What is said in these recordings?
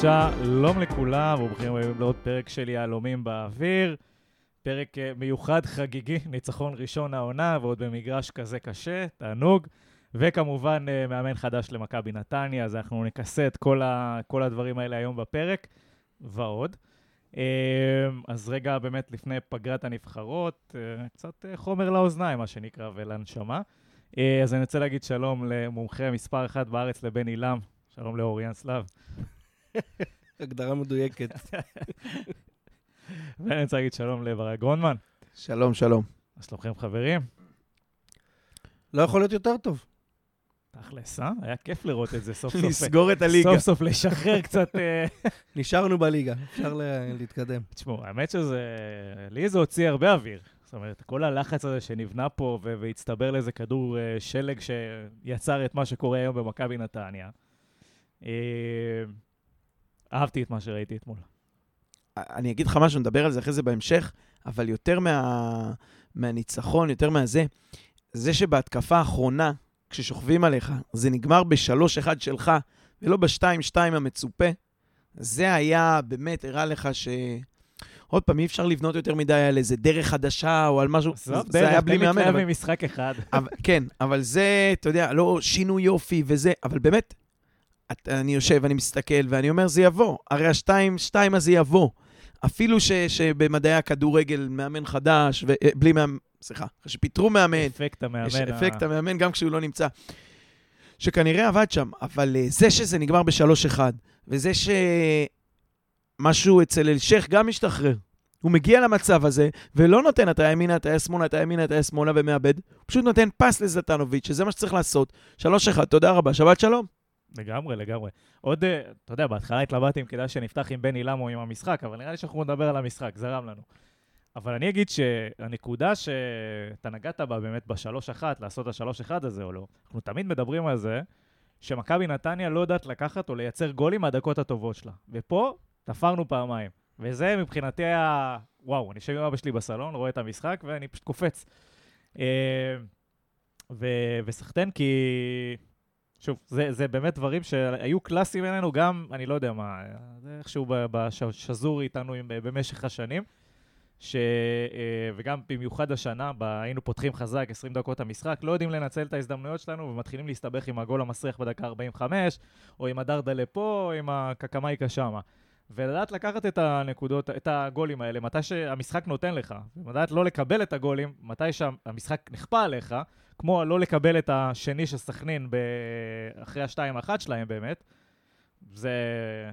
שלום לכולם, וברוכים הבאים לעוד פרק של יהלומים באוויר. פרק אה, מיוחד חגיגי, ניצחון ראשון העונה, ועוד במגרש כזה קשה, תענוג. וכמובן, אה, מאמן חדש למכבי נתניה, אז אנחנו נכסה את כל, ה, כל הדברים האלה היום בפרק, ועוד. אה, אז רגע, באמת, לפני פגרת הנבחרות, קצת חומר לאוזניים, מה שנקרא, ולנשמה. אז אני רוצה להגיד שלום למומחה מספר אחת בארץ, לבן עילם. שלום לאוריאן סלאב. הגדרה מדויקת. ואני רוצה להגיד שלום לברק גרונמן. שלום, שלום. מה שלומכם חברים? לא יכול להיות יותר טוב. תכלס, אה? היה כיף לראות את זה סוף סוף. לסגור את הליגה. סוף סוף לשחרר קצת... אה, נשארנו בליגה, אפשר להתקדם. תשמעו, האמת שזה... לי זה הוציא הרבה אוויר. זאת אומרת, כל הלחץ הזה שנבנה פה והצטבר לאיזה כדור אה, שלג שיצר את מה שקורה היום במכבי נתניה. אה, אהבתי את מה שראיתי אתמול. אני אגיד לך משהו, נדבר על זה אחרי זה בהמשך, אבל יותר מה, מהניצחון, יותר מהזה, זה שבהתקפה האחרונה, כששוכבים עליך, זה נגמר ב-3-1 שלך, ולא ב-2-2 המצופה, זה היה, באמת, הראה לך ש... עוד פעם, אי אפשר לבנות יותר מדי על איזה דרך חדשה או על משהו, זה, זה היה בלי מאמן. אבל... ממשחק אחד. אבל, כן, אבל זה, אתה יודע, לא שינוי יופי וזה, אבל באמת, אני יושב, אני מסתכל, ואני אומר, זה יבוא. הרי השתיים, שתיים הזה יבוא. אפילו ש, שבמדעי הכדורגל מאמן חדש, ו, אה, בלי מאמן, סליחה, אחרי שפיטרו מאמן. אפקט המאמן. יש אפקט המאמן גם כשהוא לא נמצא. שכנראה עבד שם, אבל אה, זה שזה נגמר ב-3-1, וזה שמשהו אצל אלשיך גם משתחרר. הוא מגיע למצב הזה, ולא נותן אתה ימינה, אתה שמאלה, אתה ימינה, אתה שמאלה ומאבד, הוא פשוט נותן פס לזטנוביץ', שזה מה שצריך לעשות. 3-1, תודה רבה, שבת שלום. לגמרי, לגמרי. עוד, אה, אתה יודע, בהתחלה התלבטתי אם כדאי שנפתח עם בני למו עם המשחק, אבל נראה לי שאנחנו נדבר על המשחק, זרם לנו. אבל אני אגיד שהנקודה שאתה נגעת בה באמת בשלוש אחת, לעשות השלוש אחד הזה או לא, אנחנו תמיד מדברים על זה שמכבי נתניה לא יודעת לקחת או לייצר גולים מהדקות הטובות שלה. ופה תפרנו פעמיים. וזה מבחינתי היה, וואו, אני יושב עם אבא שלי בסלון, רואה את המשחק ואני פשוט קופץ. אה, וסחטיין כי שוב, זה, זה באמת דברים שהיו קלאסיים אלינו, גם, אני לא יודע מה, זה איכשהו בשזור איתנו עם, במשך השנים, ש, אה, וגם במיוחד השנה, בה היינו פותחים חזק 20 דקות המשחק, לא יודעים לנצל את ההזדמנויות שלנו ומתחילים להסתבך עם הגול המסריח בדקה 45, או עם הדרדה לפה, או עם הקקמייקה שמה. ולדעת לקחת את הנקודות, את הגולים האלה, מתי שהמשחק נותן לך, ולדעת לא לקבל את הגולים, מתי שהמשחק נכפה עליך, כמו לא לקבל את השני של סכנין אחרי השתיים אחת שלהם באמת, זה,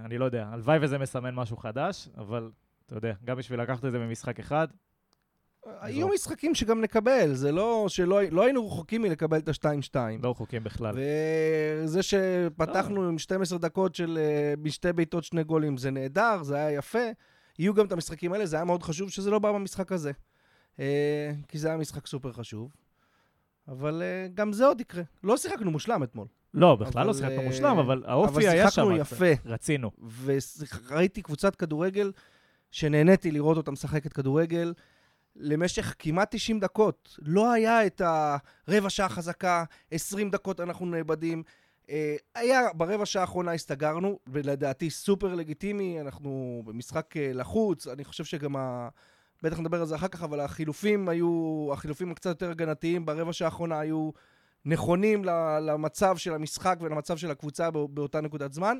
אני לא יודע, הלוואי וזה מסמן משהו חדש, אבל אתה יודע, גם בשביל לקחת את זה במשחק אחד, היו משחקים שגם נקבל, זה לא שלא לא היינו רחוקים מלקבל את ה-2-2. לא רחוקים בכלל. וזה שפתחנו לא. עם 12 דקות של אה, משתי בעיטות שני גולים, זה נהדר, זה היה יפה. יהיו גם את המשחקים האלה, זה היה מאוד חשוב שזה לא בא במשחק הזה. אה, כי זה היה משחק סופר חשוב. אבל uh, גם זה עוד יקרה. לא שיחקנו מושלם אתמול. לא, בכלל אבל, לא שיחקנו מושלם, אבל האופי אבל היה שם. אבל שיחקנו יפה. רצינו. וראיתי קבוצת כדורגל שנהניתי לראות אותה משחקת כדורגל למשך כמעט 90 דקות. לא היה את הרבע שעה חזקה, 20 דקות אנחנו נאבדים. Uh, היה, ברבע שעה האחרונה הסתגרנו, ולדעתי סופר לגיטימי, אנחנו במשחק uh, לחוץ, אני חושב שגם ה... בטח נדבר על זה אחר כך, אבל החילופים היו, החילופים הקצת יותר הגנתיים ברבע שעה האחרונה היו נכונים למצב של המשחק ולמצב של הקבוצה באותה נקודת זמן.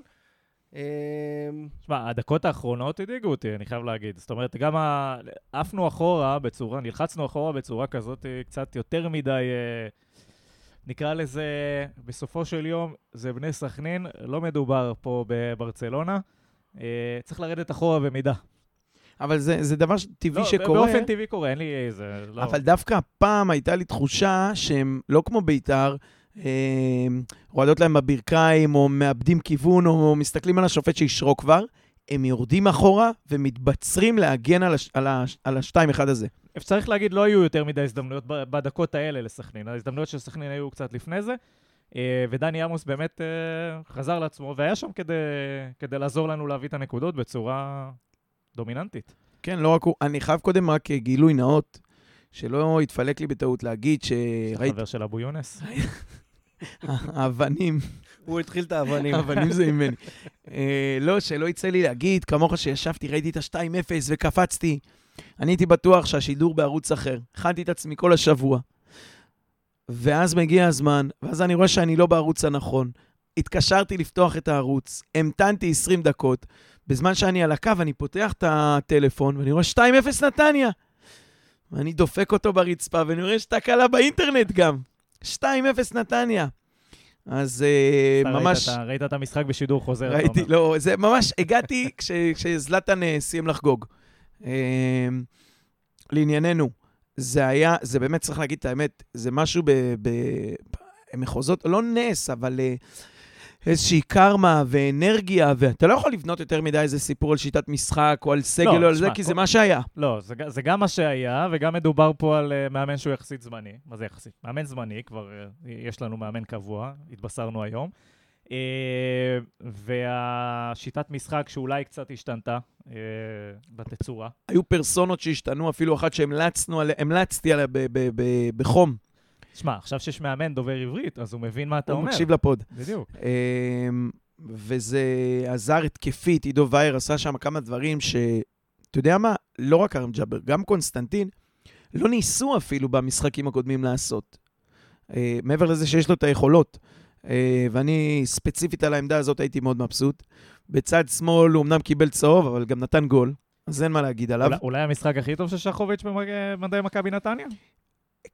תשמע, אמ, הדקות האחרונות הדאיגו אותי, אני חייב להגיד. זאת אומרת, גם עפנו אחורה בצורה, נלחצנו אחורה בצורה כזאת קצת יותר מדי, אה, נקרא לזה, בסופו של יום, זה בני סכנין, לא מדובר פה בברצלונה. אה, צריך לרדת אחורה במידה. אבל זה, זה דבר טבעי לא, שקורה. באופן טבעי קורה, אין לי איזה... לא. אבל דווקא הפעם הייתה לי תחושה שהם לא כמו בית"ר, אה, רועדות להם בברכיים, או מאבדים כיוון, או מסתכלים על השופט שאישרו כבר, הם יורדים אחורה ומתבצרים להגן על, הש, על, הש, על השתיים אחד הזה. צריך להגיד, לא היו יותר מדי הזדמנויות בדקות האלה לסכנין. ההזדמנויות של סכנין היו קצת לפני זה. אה, ודני עמוס באמת אה, חזר לעצמו, והיה שם כדי, כדי לעזור לנו להביא את הנקודות בצורה דומיננטית. כן, לא רק הוא, אני חייב קודם רק אה, גילוי נאות, שלא יתפלק לי בטעות להגיד שראיתי חבר של אבו יונס. האבנים, הוא התחיל את האבנים. האבנים זה ממני. אה, לא, שלא יצא לי להגיד, כמוך שישבתי, ראיתי את ה-2-0 וקפצתי. אני הייתי בטוח שהשידור בערוץ אחר. הכנתי את עצמי כל השבוע. ואז מגיע הזמן, ואז אני רואה שאני לא בערוץ הנכון. התקשרתי לפתוח את הערוץ, המתנתי 20 דקות. בזמן שאני על הקו, אני פותח את הטלפון, ואני רואה 2-0 נתניה. ואני דופק אותו ברצפה, ואני רואה שיש תקלה באינטרנט גם. 2-0 נתניה. אז אה, ממש... ראית, ראית את המשחק בשידור חוזר, אתה ראיתי, אומר. לא, זה ממש, הגעתי כש- כשזלטן אה, סיים לחגוג. אה, לענייננו, זה היה, זה באמת, צריך להגיד את האמת, זה משהו במחוזות, לא נס, אבל אה, איזושהי קרמה ואנרגיה, ואתה לא יכול לבנות יותר מדי איזה סיפור על שיטת משחק או על סגל לא, או על זה, כי כל- זה מה שהיה. לא, זה, זה גם מה שהיה, וגם מדובר פה על uh, מאמן שהוא יחסית זמני. מה זה יחסית? מאמן זמני, כבר uh, יש לנו מאמן קבוע, התבשרנו היום. Uh, והשיטת משחק שאולי קצת השתנתה uh, בתצורה. היו פרסונות שהשתנו, אפילו אחת שהמלצנו עליה, בחום. שמע, עכשיו שיש מאמן דובר עברית, אז הוא מבין מה אתה הוא אומר. מקשיב לפוד. בדיוק. אמ, וזה עזר התקפית, עידו וייר עשה שם כמה דברים ש... אתה יודע מה? לא רק כרם ג'אבר, גם קונסטנטין, לא ניסו אפילו במשחקים הקודמים לעשות. אה, מעבר לזה שיש לו את היכולות. אה, ואני ספציפית על העמדה הזאת הייתי מאוד מבסוט. בצד שמאל הוא אמנם קיבל צהוב, אבל גם נתן גול, אז אין מה להגיד עליו. אולי, אולי המשחק הכי טוב של שחוביץ' במדעי מכבי נתניה?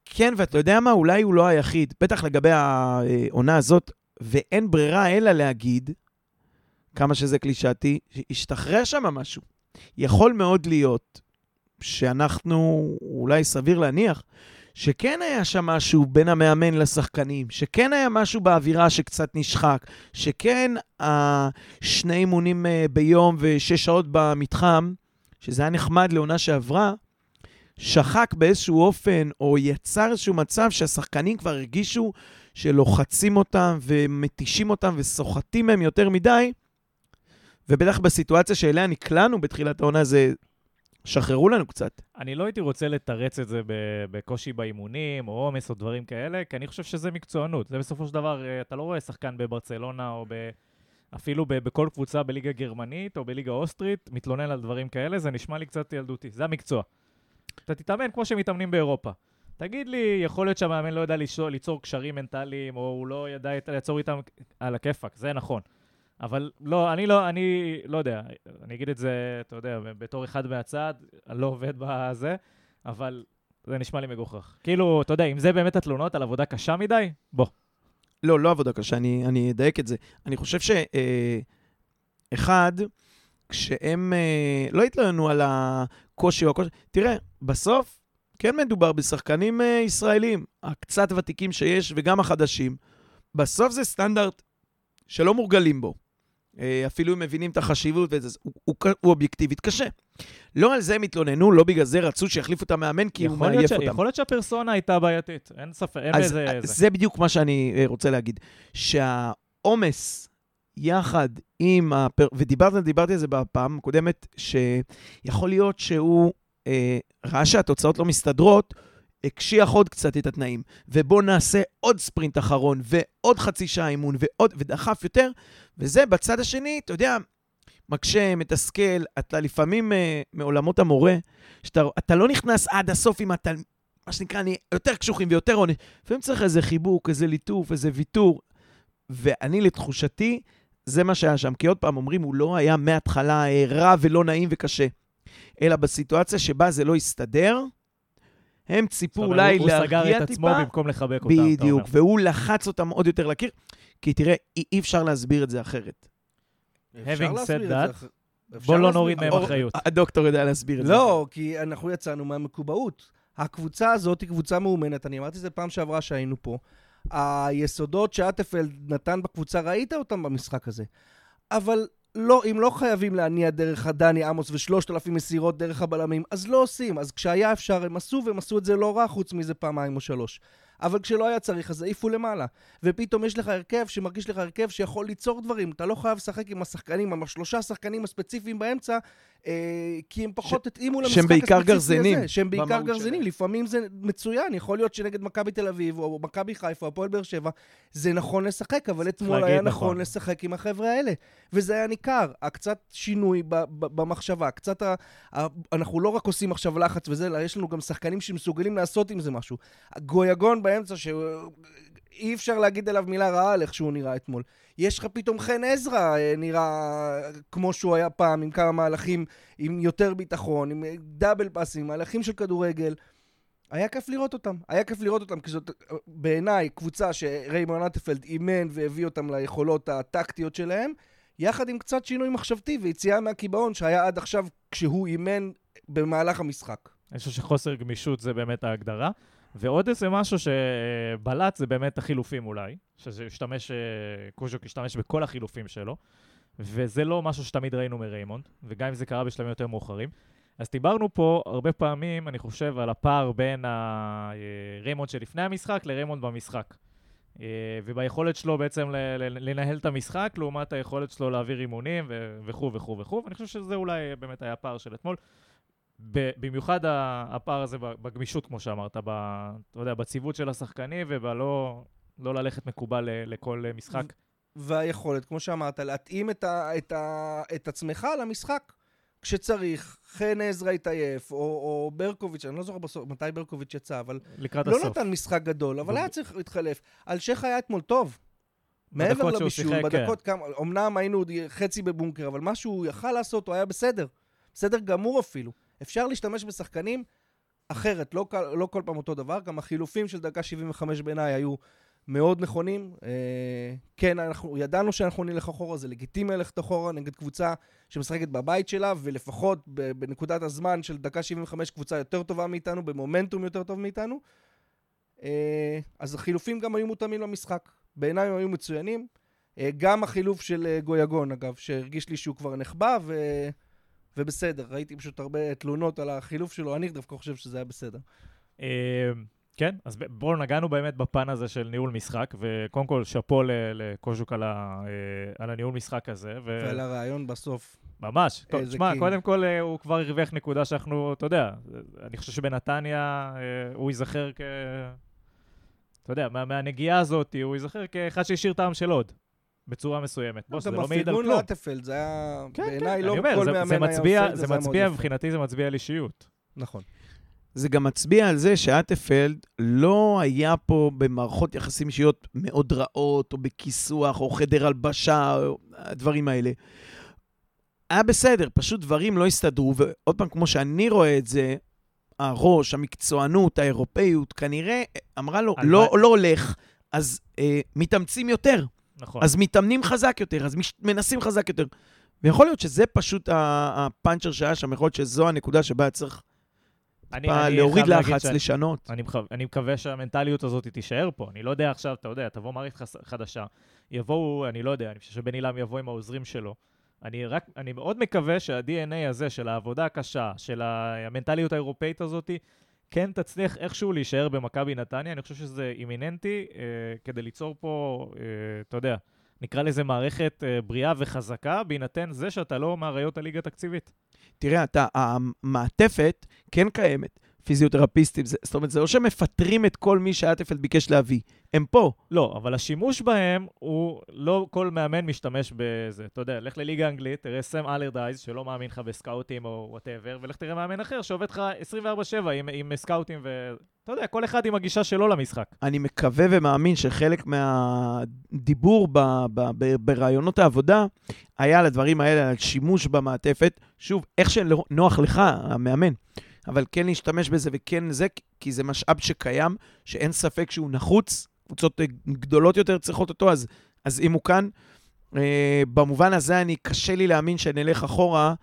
כן, ואתה יודע מה? אולי הוא לא היחיד. בטח לגבי העונה הזאת, ואין ברירה אלא להגיד, כמה שזה קלישאתי, שהשתחרר שם משהו. יכול מאוד להיות שאנחנו, אולי סביר להניח, שכן היה שם משהו בין המאמן לשחקנים, שכן היה משהו באווירה שקצת נשחק, שכן השני אימונים אה, ביום ושש שעות במתחם, שזה היה נחמד לעונה שעברה, שחק באיזשהו אופן, או יצר איזשהו מצב שהשחקנים כבר הרגישו שלוחצים אותם ומתישים אותם וסוחטים מהם יותר מדי, ובטח בסיטואציה שאליה נקלענו בתחילת העונה זה, שחררו לנו קצת. אני לא הייתי רוצה לתרץ את זה בקושי באימונים, או עומס או דברים כאלה, כי אני חושב שזה מקצוענות. זה בסופו של דבר, אה, אתה לא רואה שחקן בברצלונה, או ב... אפילו בכל קבוצה בליגה גרמנית או בליגה אוסטרית, מתלונן על דברים כאלה, זה נשמע לי קצת ילדותי. זה המקצוע. אתה תתאמן כמו שמתאמנים באירופה. תגיד לי, יכול להיות שהמאמן לא יודע ליצור, ליצור קשרים מנטליים, או הוא לא ידע ליצור איתם על הכיפאק, זה נכון. אבל לא, אני לא, אני לא יודע, אני אגיד את זה, אתה יודע, בתור אחד מהצד, אני לא עובד בזה, אבל זה נשמע לי מגוחך. כאילו, אתה יודע, אם זה באמת התלונות על עבודה קשה מדי, בוא. לא, לא עבודה קשה, אני, אני אדייק את זה. אני חושב ש... אה, כשהם אה, לא התלוננו על הקושי או הקושי, תראה, בסוף כן מדובר בשחקנים אה, ישראלים, הקצת ותיקים שיש וגם החדשים. בסוף זה סטנדרט שלא מורגלים בו. אה, אפילו אם מבינים את החשיבות וזה, הוא, הוא, הוא אובייקטיבית קשה. לא על זה הם התלוננו, לא בגלל זה רצו שיחליפו את המאמן, כי הוא מעייף ש- אותם. יכול להיות שהפרסונה הייתה בעייתית, אין ספק, אין אז בזה... אז זה. זה בדיוק מה שאני אה, רוצה להגיד. שהעומס יחד עם, הפר... ודיברתי דיברתי על זה בפעם הקודמת, שיכול להיות שהוא אה, ראה שהתוצאות לא מסתדרות, הקשיח עוד קצת את התנאים, ובואו נעשה עוד ספרינט אחרון, ועוד חצי שעה אימון, ועוד, ודחף יותר, וזה בצד השני, אתה יודע, מקשה, מתסכל, אתה לפעמים אה, מעולמות המורה, שאתה אתה לא נכנס עד הסוף עם התל... מה שנקרא, אני יותר קשוחים ויותר עונש. לפעמים צריך איזה חיבוק, איזה ליטוף, איזה ויתור. ואני, לתחושתי, זה מה שהיה שם. כי עוד פעם, אומרים, הוא לא היה מההתחלה אה, רע ולא נעים וקשה. אלא בסיטואציה שבה זה לא הסתדר, הם ציפו זאת אומרת, אולי הוא- סגר להרגיע את עצמו טיפה. במקום לחבק אותם, אתה אומר. בדיוק, והוא לחץ אותם עוד יותר לקיר. כי תראה, אי אי אפשר להסביר את זה אחרת. Having said that, בוא לא נוריד. מהם אחריות. הדוקטור יודע להסביר את זה. לא, כי אנחנו יצאנו מהמקובעות. הקבוצה הזאת היא קבוצה מאומנת, אני אמרתי את זה פעם שעברה שהיינו פה. היסודות שאטפלד נתן בקבוצה, ראית אותם במשחק הזה. אבל לא, אם לא חייבים להניע דרך הדני עמוס ושלושת אלפים מסירות דרך הבלמים, אז לא עושים. אז כשהיה אפשר הם עשו, והם עשו את זה לא רע, חוץ מזה פעמיים או שלוש. אבל כשלא היה צריך, אז העיפו למעלה. ופתאום יש לך הרכב שמרגיש לך הרכב שיכול ליצור דברים. אתה לא חייב לשחק עם השחקנים, עם השלושה השחקנים הספציפיים באמצע, כי הם פחות התאימו למשחק שהם בעיקר הספציפי הזה. שהם בעיקר במהות גרזנים. שלהם. לפעמים זה מצוין, יכול להיות שנגד מכבי תל אביב, או מכבי חיפה, או הפועל באר שבע, זה נכון לשחק, אבל אתמול היה נכון. נכון לשחק עם החבר'ה האלה. וזה היה ניכר. הקצת שינוי במחשבה, קצת ה... ה- אנחנו לא רק עושים עכשיו לחץ וזה, אלא יש לנו גם שחקנים שמסוגלים לעשות עם זה משהו. גויגון באמצע, שאי אפשר להגיד עליו מילה רעה על איך שהוא נראה אתמול. יש לך פתאום חן עזרא אה, נראה כמו שהוא היה פעם, עם כמה מהלכים, עם יותר ביטחון, עם אה, דאבל פאסים, מהלכים של כדורגל. היה כיף לראות אותם. היה כיף לראות אותם, כי זאת אה, בעיניי קבוצה שריימון אטפלד אימן והביא אותם ליכולות הטקטיות שלהם, יחד עם קצת שינוי מחשבתי ויציאה מהקיבעון שהיה עד עכשיו כשהוא אימן במהלך המשחק. אני חושב שחוסר גמישות זה באמת ההגדרה. ועוד איזה משהו שבלט זה באמת החילופים אולי, שזה השתמש, אה, קוז'וק השתמש בכל החילופים שלו, וזה לא משהו שתמיד ראינו מריימונד, וגם אם זה קרה בשלבים יותר מאוחרים. אז דיברנו פה הרבה פעמים, אני חושב, על הפער בין הריימונד שלפני המשחק לריימונד במשחק. אה, וביכולת שלו בעצם לנהל את המשחק, לעומת היכולת שלו להעביר אימונים וכו' וכו' וכו', ואני חושב שזה אולי באמת היה הפער של אתמול. ב- במיוחד הפער הזה ב- בגמישות, כמו שאמרת, ב, אתה יודע, בציוות של השחקנים ובלא לא ללכת מקובל ל- לכל אה, משחק. והיכולת, כמו שאמרת, להתאים את, ה, את, ה, את עצמך למשחק. כשצריך, חן עזרא התעייף, או, או ברקוביץ', אני לא זוכר בסוף מתי ברקוביץ' יצא, אבל לקראת לא הסוף. נתן משחק גדול, אבל ו- היה צריך להתחלף. אלשיך היה אתמול טוב. מעבר לבישול, כן. בדקות כמה, אמנם היינו חצי בבונקר, אבל מה שהוא יכל לעשות, הוא היה בסדר. בסדר גמור אפילו. אפשר להשתמש בשחקנים אחרת, לא, לא כל פעם אותו דבר. גם החילופים של דקה 75 בעיניי היו מאוד נכונים. אה, כן, אנחנו ידענו שאנחנו נלך אחורה, זה לגיטימי ללכת אחורה נגד קבוצה שמשחקת בבית שלה, ולפחות בנקודת הזמן של דקה 75 קבוצה יותר טובה מאיתנו, במומנטום יותר טוב מאיתנו. אה, אז החילופים גם היו מותאמים למשחק. בעיניי הם היו מצוינים. אה, גם החילוף של אה, גויגון, אגב, שהרגיש לי שהוא כבר נחבא, ו... ובסדר. ראיתי פשוט הרבה תלונות על החילוף שלו, אני דווקא חושב שזה היה בסדר. אה, כן, אז בואו נגענו באמת בפן הזה של ניהול משחק, וקודם כל שאפו לקוז'וק על, ה, אה, על הניהול משחק הזה. ו... ועל הרעיון בסוף. ממש. טוב, תשמע. קודם כל אה, הוא כבר הרוויח נקודה שאנחנו, אתה יודע, אני חושב שבנתניה הוא ייזכר כ... אתה יודע, מה, מהנגיעה הזאת הוא ייזכר כאחד שהשאיר טעם של עוד, בצורה מסוימת. בוא, שזה גם לא מעיד על כלום. לאטפלד, זה היה... כן, בעיניי כן, לא אומר, כל זה- מאמן זה היה עושה את זה זה, מצביע. מבחינתי זה מצביע על אישיות. נכון. זה גם מצביע על זה שאטפלד לא היה פה במערכות יחסים אישיות מאוד רעות, או בכיסוח, או חדר הלבשה, או הדברים האלה. היה בסדר, פשוט דברים לא הסתדרו, ועוד פעם, כמו שאני רואה את זה, הראש, המקצוענות, האירופאיות, כנראה אמרה לו. לא, לא הולך, אז אה, מתאמצים יותר, נכון. אז מתאמנים חזק יותר, אז מש, מנסים חזק יותר. ויכול להיות שזה פשוט הפאנצ'ר שהיה שם, יכול להיות שזו הנקודה שבה צריך אני- טיפה אני להוריד לחץ, שאני- לשנות. אני, מחו... אני מקווה שהמנטליות הזאת תישאר פה. אני לא יודע עכשיו, אתה יודע, תבוא מערכת. חדשה, יבואו, אני לא יודע, אני חושב שבן עילם יבוא עם העוזרים שלו. אני רק, אני מאוד מקווה שה-DNA הזה של העבודה הקשה, של המנטליות האירופאית הזאת, כן תצליח איכשהו להישאר במכבי נתניה. אני חושב שזה אימיננטי אה, כדי ליצור פה, אה, אתה יודע, נקרא לזה מערכת אה, בריאה וחזקה, בהינתן זה שאתה לא מאריות הליגה התקציבית. תראה, אתה, המעטפת כן קיימת, פיזיותרפיסטים, זה, זאת אומרת, זה לא שמפטרים את כל מי שאטפלד ביקש להביא, הם פה. לא, אבל השימוש בהם הוא, לא כל מאמן משתמש בזה. אתה יודע, לך לליגה האנגלית, תראה סם אלרדייס, שלא מאמין לך בסקאוטים או whatever, ולך תראה מאמן אחר שעובד לך 24/7 עם, עם סקאוטים, ואתה יודע, כל אחד עם הגישה שלו למשחק. אני מקווה ומאמין שחלק מהדיבור ב, ב, ב, ברעיונות העבודה היה על הדברים האלה, על שימוש במעטפת. שוב, איך שנוח לך, המאמן, אבל כן להשתמש בזה וכן זה, כי זה משאב שקיים, שאין ספק שהוא נחוץ. קבוצות אה, גדולות יותר צריכות אותו, אז, אז אם הוא כאן, אה, במובן הזה אני, קשה לי להאמין שנלך אחורה,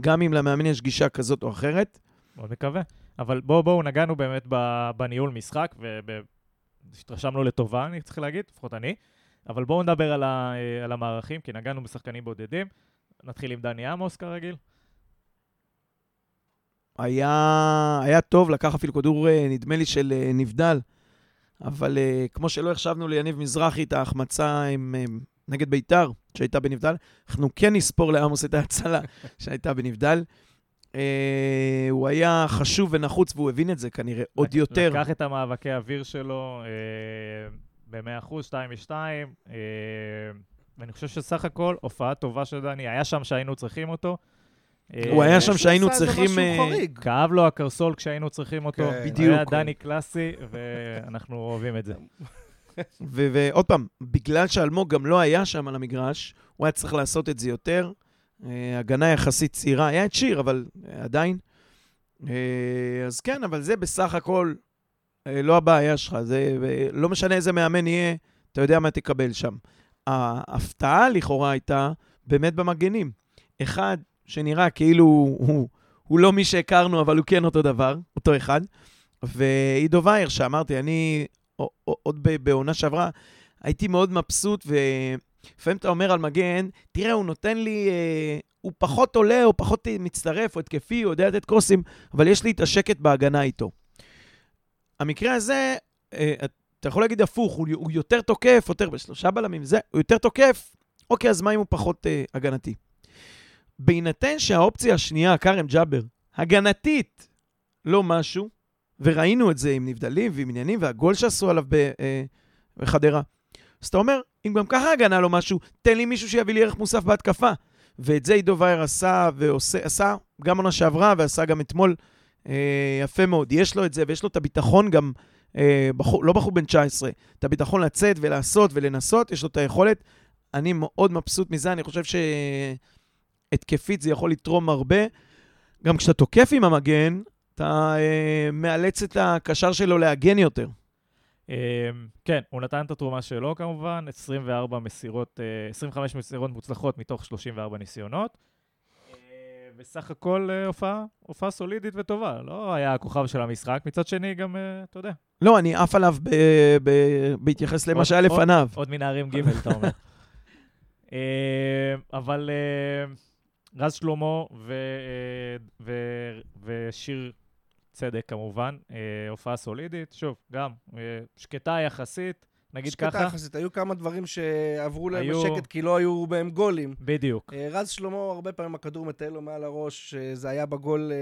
גם אם למאמן יש גישה כזאת או אחרת. מאוד מקווה. אבל בואו, בואו, נגענו באמת בניהול משחק, והתרשמנו לטובה, אני צריך להגיד, לפחות אני. אבל בואו נדבר על, ה, אה, על המערכים, כי נגענו בשחקנים בודדים. נתחיל עם דני עמוס כרגיל. היה, היה טוב, לקח אפילו כדור, אה, נדמה לי, של אה, נבדל. אבל uh, כמו שלא החשבנו ליניב מזרחי את ההחמצה עם, נגד ביתר, שהייתה בנבדל, אנחנו כן נספור לעמוס את ההצלה שהייתה בנבדל. הוא היה חשוב ונחוץ, והוא הבין את זה כנראה עוד יותר. לקח את המאבקי האוויר שלו uh, ב-100%, 2 מ-2, uh, ואני חושב שסך הכל, הופעה טובה של דני, היה שם שהיינו צריכים אותו. הוא היה שם שהיינו צריכים... אה. כאב לו הקרסול כשהיינו צריכים אותו. כן. בדיוק. היה דני קלאסי, ואנחנו אוהבים את זה. ועוד פעם, בגלל שאלמוג גם לא היה שם על המגרש, הוא היה צריך לעשות את זה יותר. אה, הגנה יחסית צעירה, היה את שיר, אבל אה, עדיין. אה, אז כן, אבל זה בסך הכל אה, לא הבעיה שלך. זה אה, לא משנה איזה מאמן יהיה, אתה יודע מה תקבל שם. ההפתעה לכאורה הייתה באמת במגנים. אחד שנראה כאילו הוא, הוא, הוא לא מי שהכרנו, אבל הוא כן אותו דבר, אותו אחד. ועידו וייר, שאמרתי, אני עוד בעונה שעברה, הייתי מאוד מבסוט, ולפעמים אתה אומר על מגן, תראה, הוא נותן לי, אה, הוא פחות עולה, או פחות מצטרף, או התקפי, הוא יודע לתת קרוסים, אבל יש לי את השקט בהגנה איתו. המקרה הזה, אה, אתה יכול להגיד הפוך, הוא, הוא יותר תוקף, יותר בשלושה בלמים, זה, הוא יותר תוקף, אוקיי, אז מה אם הוא פחות אה, הגנתי? בהינתן שהאופציה השנייה, כרם ג'אבר, הגנתית, לא משהו, וראינו את זה עם נבדלים ועם עניינים, והגול שעשו עליו אה, בחדרה. אז אתה אומר, אם גם ככה הגנה לא משהו, תן לי מישהו שיביא לי ערך מוסף בהתקפה. ואת זה עידו וייר עשה, ועושה, עשה גם עונה שעברה, ועשה גם אתמול אה, יפה מאוד. יש לו את זה, ויש לו את הביטחון גם, אה, בחור, לא בחור בן 19, את הביטחון לצאת ולעשות ולנסות, יש לו את היכולת. אני מאוד מבסוט מזה, אני חושב שהתקפית זה יכול לתרום הרבה. גם כשאתה תוקף עם המגן, אתה אה, מאלץ את הקשר שלו להגן יותר. אמ, כן, הוא נתן את התרומה שלו כמובן, 24 מסירות, אה, 25 מסירות מוצלחות מתוך 34 ניסיונות. אה, בסך הכל אה, הופעה, הופעה סולידית וטובה, לא היה הכוכב של המשחק. מצד שני, גם, אה, אתה יודע, לא, אני עף עליו בהתייחס למה שהיה לפניו. עוד מנערים ג', אתה אומר. אה, אבל אה, רז שלמה ו- אה, ו- ושיר צדק כמובן, אה, הופעה סולידית, שוב, גם אה, שקטה יחסית, נגיד שקטה ככה. יחסית, היו כמה דברים שעברו להם היו- בשקט, כי לא היו בהם גולים. בדיוק. רז שלמה, הרבה פעמים הכדור מטייל לו מעל הראש, זה היה בגול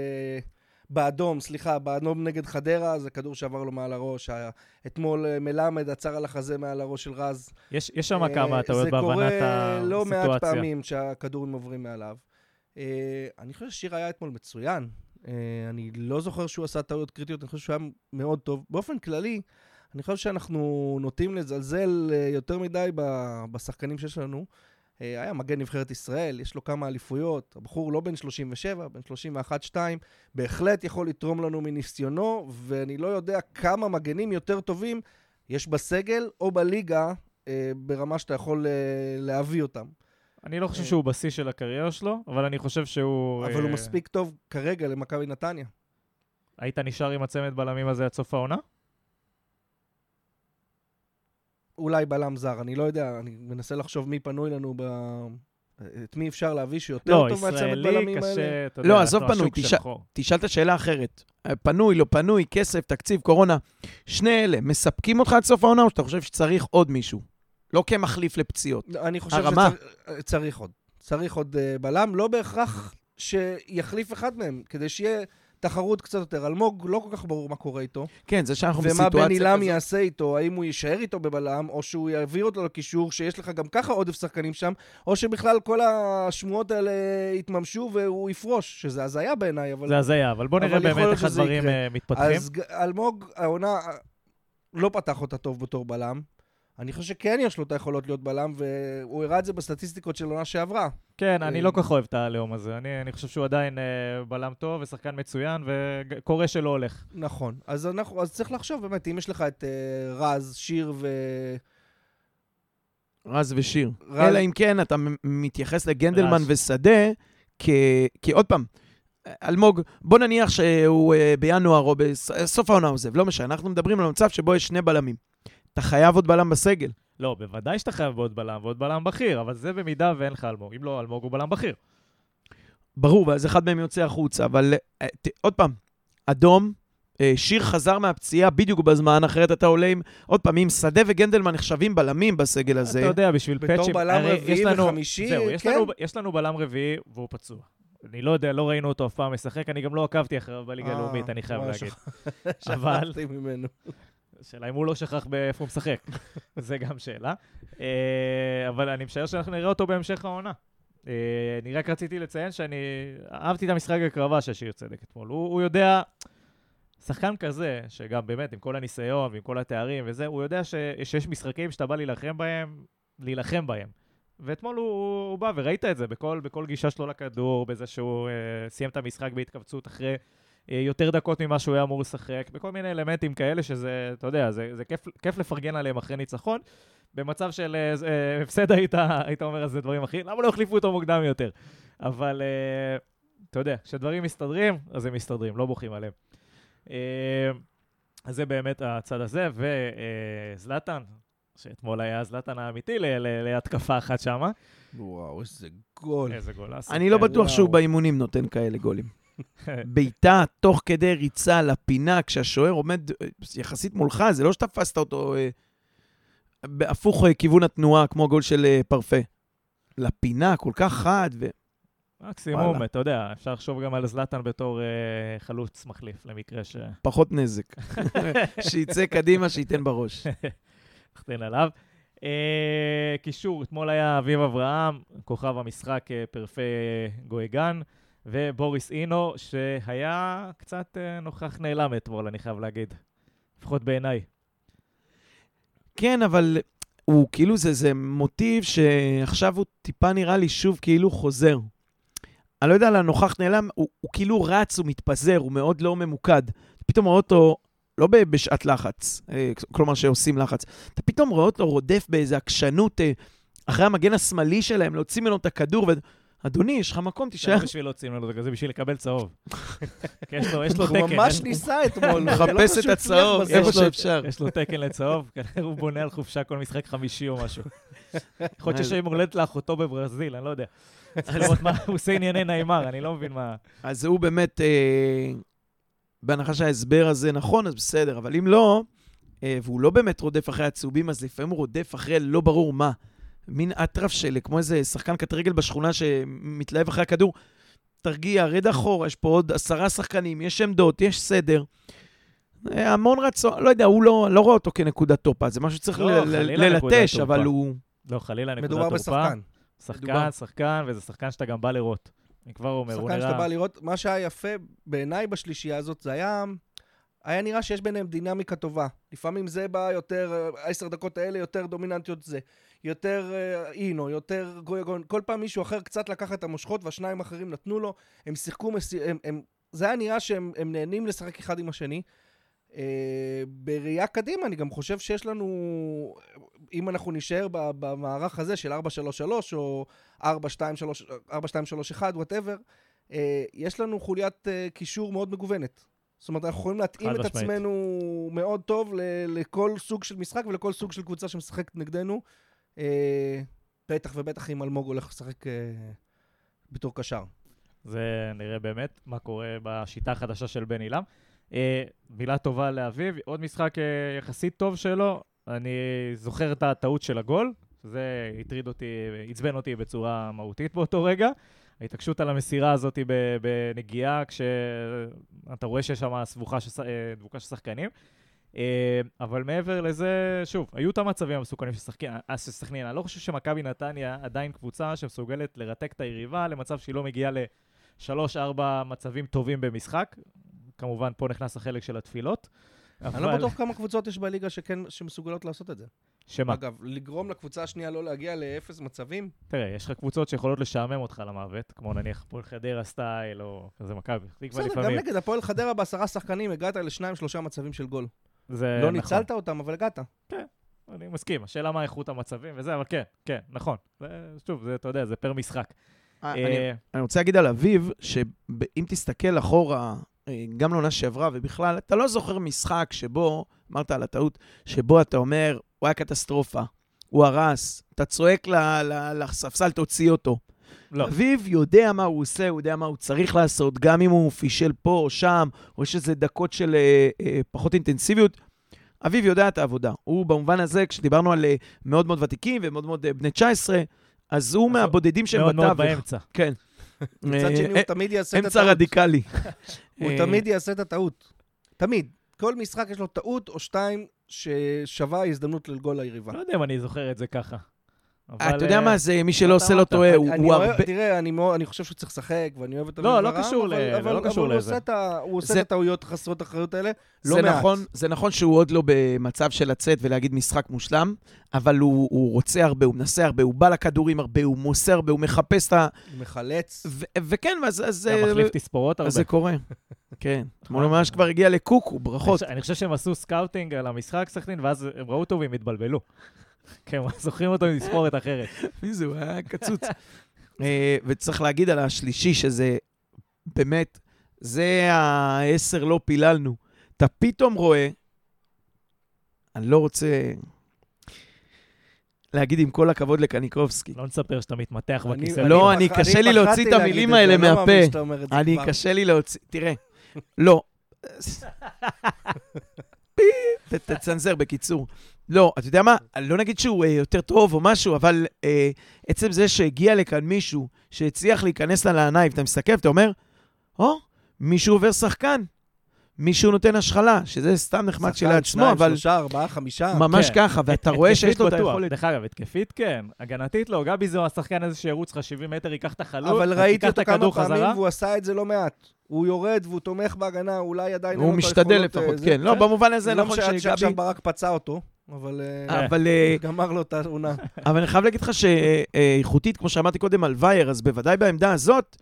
באדום, סליחה, באדום נגד חדרה, זה כדור שעבר לו מעל הראש. היה- אתמול מלמד עצר על החזה מעל הראש של רז. יש, יש שם כמה טעויות בהבנת זה קורה לא מעט הסיטואציה. פעמים שהכדורים עוברים מעליו. אה, אני חושב ששיר היה אתמול מצוין. אה, אני לא זוכר שהוא עשה טעויות קריטיות, אני חושב שהוא היה מאוד טוב. באופן כללי, אני חושב שאנחנו נוטים לזלזל אה, יותר מדי בשחקנים שיש לנו. אה, היה מגן נבחרת ישראל, יש לו כמה אליפויות, הבחור לא בן 37, בן 31-2, בהחלט יכול לתרום לנו מניסיונו, ואני לא יודע כמה מגנים יותר טובים יש בסגל או בליגה אה, ברמה שאתה יכול אה, להביא אותם. אני לא חושב אה. שהוא בשיא של הקריירה שלו, אבל אני חושב שהוא... אבל הוא אה, מספיק טוב כרגע למכבי נתניה. היית נשאר עם הצמד בלמים הזה עד סוף העונה? אולי בלם זר, אני לא יודע, אני מנסה לחשוב מי פנוי לנו ב... את מי אפשר להביא שיותר לא, טוב מהצמד בלמים האלה? קשה, אתה יודע, לא, עזוב פנוי, השוק תשאל- את השאלה אחרת. אה, פנוי, לא פנוי, כסף, תקציב, קורונה. שני אלה, מספקים אותך עד סוף העונה, או שאתה חושב שצריך עוד מישהו? לא כמחליף לפציעות. אני חושב הרמה. שצריך עוד. צריך עוד אה, בלם, לא בהכרח שיחליף אחד מהם, כדי שיהיה תחרות קצת יותר. אלמוג, לא כל כך ברור מה קורה איתו. כן, זה שאנחנו ומה בסיטואציה בן עילם כזאת. יעשה איתו, האם הוא יישאר איתו בבלם, או שהוא יעביר אותו לקישור, שיש לך גם ככה עודף שחקנים שם, או שבכלל כל השמועות האלה יתממשו והוא יפרוש, שזה הזיה בעיניי, אבל... זה הזיה, אבל בוא אבל נראה יכול באמת איך הדברים. אה, מתפתחים. אז אלמוג, העונה אה, לא פתח אותה טוב בתור בלם. אני חושב שכן יש לו את היכולות להיות בלם, והוא הראה את זה בסטטיסטיקות של עונה שעברה. כן, אני אה, לא כל כך אוהב את העליהום הזה. אני אני חושב שהוא עדיין אה, בלם טוב ושחקן מצוין, וקורה שלא הולך. נכון. אז, אנחנו, אז צריך לחשוב באמת, אם יש לך את uh, רז, שיר ו... רז ושיר. רז- אלא אם כן אתה מתייחס לגנדלמן רז. ושדה, כ... כי עוד פעם, אלמוג, בוא נניח שהוא אה, בינואר או בסוף העונה עוזב, לא משנה, אנחנו מדברים על מצב שבו יש שני בלמים. אתה חייב עוד בלם בסגל. לא, בוודאי שאתה חייב בעוד בלם ועוד בלם בכיר, אבל זה במידה ואין לך אלמוג. אם לא, אלמוג הוא בלם בכיר. ברור, ואז אחד מהם יוצא החוצה, אבל אה, ת, עוד פעם, אדום, אה, שיר חזר מהפציעה בדיוק בזמן, אחרת אתה עולה עם... עוד פעם, אם שדה וגנדלמן נחשבים בלמים בסגל הזה. אתה יודע, בשביל בתור פאצ'ים... בלם הרי רביעי יש לנו- וחמישי, זהו, יש כן. לנו- יש לנו בלם רביעי והוא פצוע. אני לא יודע, לא ראינו אותו אף פעם משחק, אני גם לא עקבתי אחריו בליגה אה, הלאומית, אני חייב להגיד. אבל- שכחתי ממנו. השאלה אם הוא לא שכח באיפה הוא משחק. זה גם שאלה. אה, אבל אני משער שאנחנו נראה אותו בהמשך העונה. אה, אני רק רציתי לציין שאני אהבתי את המשחק הקרבה של שיר צדק אתמול. הוא, הוא יודע, שחקן כזה, שגם באמת עם כל הניסיון ועם כל התארים וזה, הוא יודע ש, שיש משחקים שאתה בא להילחם בהם, להילחם בהם. ואתמול הוא, הוא, הוא בא, וראית את זה בכל, בכל גישה שלו לכדור, בזה שהוא אה, סיים את המשחק בהתכווצות אחרי יותר דקות ממה שהוא היה אמור לשחק, בכל מיני אלמנטים כאלה שזה, אתה יודע, זה, זה כיף, כיף לפרגן עליהם אחרי ניצחון. במצב של אה, אה, הפסד היית, היית אומר על זה דברים אחרים, למה לא החליפו אותו מוקדם יותר? אבל אה, אתה יודע, כשדברים מסתדרים, אז הם מסתדרים, לא בוכים עליהם. אה, אז זה באמת הצד הזה, וזלטן, שאתמול היה זלטן האמיתי ל- ל- להתקפה אחת שמה. וואו, איזה גול. איזה גולס. אני לא בטוח שהוא. באימונים נותן כאלה גולים. בעיטה תוך כדי ריצה לפינה, כשהשוער עומד אה, יחסית מולך, זה לא שתפסת אותו אה, בהפוך אה, כיוון התנועה, כמו הגול של אה, פרפה. לפינה, כל כך חד, ו... מקסימום. אתה יודע, אפשר לחשוב גם על זלטן בתור אה, חלוץ מחליף, למקרה ש... פחות נזק. שיצא קדימה, שייתן בראש. נחתן עליו. אה, קישור, אתמול היה אביב אברהם, כוכב המשחק אה, פרפה גויגן, ובוריס אינו, שהיה קצת אה, נוכח נעלם אתמול, אני חייב להגיד. לפחות בעיניי. כן, אבל הוא כאילו, זה, זה מוטיב שעכשיו הוא טיפה נראה לי שוב כאילו חוזר. אני לא יודע על הנוכח נעלם, הוא, הוא כאילו רץ, הוא מתפזר, הוא מאוד לא ממוקד. פתאום רואה אותו, לא בשעת לחץ, אה, כלומר שעושים לחץ, אתה פתאום רואה אותו רודף באיזו עקשנות אה, אחרי המגן השמאלי שלהם, להוציא ממנו את הכדור, ו... אדוני, יש לך מקום, זה תישאר. לא בשביל להוציא ממנו את זה, זה בשביל לקבל צהוב. יש לו יש לו הוא תקן. ממש ניסה אתמול. הוא מחפש את הצהוב. איפה יש לו- שאפשר. יש לו תקן לצהוב, כנראה הוא בונה על חופשה כל משחק חמישי או משהו. יכול להיות שיש יום הולדת לאחותו בברזיל, אני לא יודע. צריך לראות מה הוא עושה ענייני נעימר, אני לא מבין מה... אז הוא באמת, אה, בהנחה שההסבר הזה נכון, אז בסדר, אבל אם לא, אה, והוא לא באמת רודף אחרי הצהובים, אז לפעמים הוא רודף אחרי לא ברור מה. מין אטרף של, כמו איזה שחקן קט רגל בשכונה שמתלהב אחרי הכדור. תרגיע, רד אחורה, יש פה עוד עשרה שחקנים, יש עמדות, יש סדר. אה, המון רצון, לא יודע, הוא לא, לא רואה אותו כנקודת תורפה, זה משהו שצריך לא, ללטש. אבל הוא... לא, חלילה, נקודת מדובר תורפה. בשחקן. שחקן, מדובר. שחקן, וזה שחקן שאתה גם בא לראות. אני כבר אומר, הוא שחקן שאתה בא נראה... לראות, מה שהיה יפה בעיניי בשלישייה הזאת, זה היה... היה נראה שיש ביניהם דינמיקה טובה. לפעמים זה בא יותר, אה, עשר דקות האלה יותר דומיננטיות זה. יותר אה, אינו, יותר גויגון. כל פעם מישהו אחר קצת לקח את המושכות והשניים האחרים נתנו לו. הם שיחקו. הם, הם... זה היה נראה שהם הם נהנים לשחק אחד עם השני. אה, בראייה קדימה, אני גם חושב שיש לנו, אם אנחנו נישאר במערך הזה של 4-3-3 או 4-2-3, 4-2-3-1, וואטאבר, אה, יש לנו חוליית אה, קישור מאוד מגוונת. זאת אומרת, אנחנו יכולים להתאים את משמעית. עצמנו מאוד טוב ל- לכל סוג של משחק ולכל סוג של קבוצה שמשחקת נגדנו. אה, בטח ובטח אם אלמוג הולך לשחק אה, בתור קשר. זה נראה באמת מה קורה בשיטה החדשה של בן עילם. אה, מילה טובה לאביב, עוד משחק אה, יחסית טוב שלו. אני זוכר את הטעות של הגול, זה הטריד אותי, עצבן אותי בצורה מהותית באותו רגע. ההתעקשות על המסירה הזאת בנגיעה, כשאתה רואה שיש שם סבוכה של, אה, דבוקה של שחקנים. אה, אבל מעבר לזה, שוב, היו את המצבים המסוכנים של אה, של סכנין. אני לא חושב שמכבי נתניה עדיין קבוצה שמסוגלת לרתק את היריבה למצב שהיא לא מגיעה לשלוש-ארבע מצבים טובים במשחק. כמובן, פה נכנס החלק של התפילות. אני לא בטוח כמה קבוצות יש בליגה שכן, שמסוגלות לעשות את זה. שמה? אגב, לגרום לקבוצה השנייה לא להגיע לאפס מצבים, תראה, יש לך קבוצות שיכולות לשעמם אותך למוות, כמו נניח הפועל חדרה סטייל, או כזה מכבי. תקווה בסדר, גם. נגד הפועל חדרה בעשרה שחקנים הגעת לשניים, שלושה מצבים של גול. זה לא נכון. ניצלת אותם, אבל הגעת. אני מסכים, השאלה מה איכות המצבים וזה, אבל כן, כן, נכון. זה, שוב, זה, אתה יודע, זה פר משחק. אני, אה, אני רוצה להגיד על אביב, שאם תסתכל אחורה, אה, גם לעונה שעברה ובכלל, אתה לא זוכר משחק שבו, אמרת על הטעות, שבו אתה אומר, הוא היה קטסטרופה, הוא הרס, אתה צועק לספסל, תוציא אותו. לא. אביב יודע מה הוא עושה, הוא יודע מה הוא צריך לעשות, גם אם הוא פישל פה או שם, או יש איזה דקות של אה, אה, פחות אינטנסיביות. אביב יודע את העבודה. הוא במובן הזה, כשדיברנו על אה, מאוד מאוד ותיקים ומאוד מאוד אה, בני 19, אז הוא מהבודדים שהם מאוד מאוד בתווך. באמצע. כן. מצד אה, שני, הוא אה, תמיד יעשה את אמצע הטעות. רדיקלי. הוא אה, תמיד יעשה את הטעות. תמיד. כל משחק יש לו טעות או שתיים ששווה הזדמנות לגול ליריבה. לא יודע אם אני זוכר את זה ככה. אבל, אתה יודע אה, מה זה, מי שלא עושה לא. טועה, הוא הרבה... תראה, אני חושב שהוא צריך לשחק, ואני אוהב את לא, אביב לא ברם, קשור לא קשור אבל הוא לזה. עושה את ה- הוא עושה זה- את הטעויות חסרות האחריות האלה לא זה מעט. נכון, זה נכון שהוא עוד לא במצב של לצאת ולהגיד משחק מושלם, אבל הוא, רוצה הרבה, הוא מנסה הרבה, הוא בא לכדורים הרבה, הוא מוסר הרבה, הוא מחפש את ה... הוא מחלץ. וכן, אז, אתה מחליף תספורות הרבה. אז זה קורה. כן. אתמול הוא ממש כבר הגיע לקוקו, ברכות. אני חושב שהם עשו scouting על המשחק, סכנין, ואז הם ראו אותו והם התבלבלו. כן, זוכרים אותו עם תספורת אחרת. מי זה? הוא היה קצוץ. אה, וצריך להגיד על השלישי, שזה באמת, זה העשר לא פיללנו. אתה פתאום רואה, אני לא רוצה להגיד עם כל הכבוד לקניקובסקי. לא נספר שאתה מתמתח אני- בכיסא. לא, אני קשה לי להוציא את המילים האלה לא מהפה. אני. קשה לי להוציא, תראה, לא. תצנזר בקיצור. לא, אתה יודע מה? לא נגיד שהוא אה, יותר טוב או משהו, אבל אה, עצם זה שהגיע לכאן מישהו שהצליח להיכנס לה לעיניים, אתה מסתכל ואתה אומר, או, מישהו עובר שחקן, מישהו נותן השחלה, שזה סתם נחמד שחקן, כשלעצמו, שניים, אבל שלושה, ארבעה, חמישה. ממש כן. ככה, ואתה רואה שיש לו את התקפית בטוח. היכולת. דרך אגב, התקפית כן, הגנתית לא. גבי זה השחקן הזה שירוץ לך 70 מטר, ייקח את החלוץ, אבל ראיתי אותו את כמה פעמים, חזרה. והוא עשה את זה לא מעט. הוא יורד והוא תומך בהגנה, אולי עדיין הוא את משתדל אה, לפחות, זה. כן. לא. במובן הזה זה לא נכון שעד שעכשיו שגבי... ברק פצע אותו, אבל אה, אבל אה, גמר לו את העונה. אבל אני חייב להגיד לך שאיכותית, כמו שאמרתי קודם על וייר, אז בוודאי בעמדה הזאת,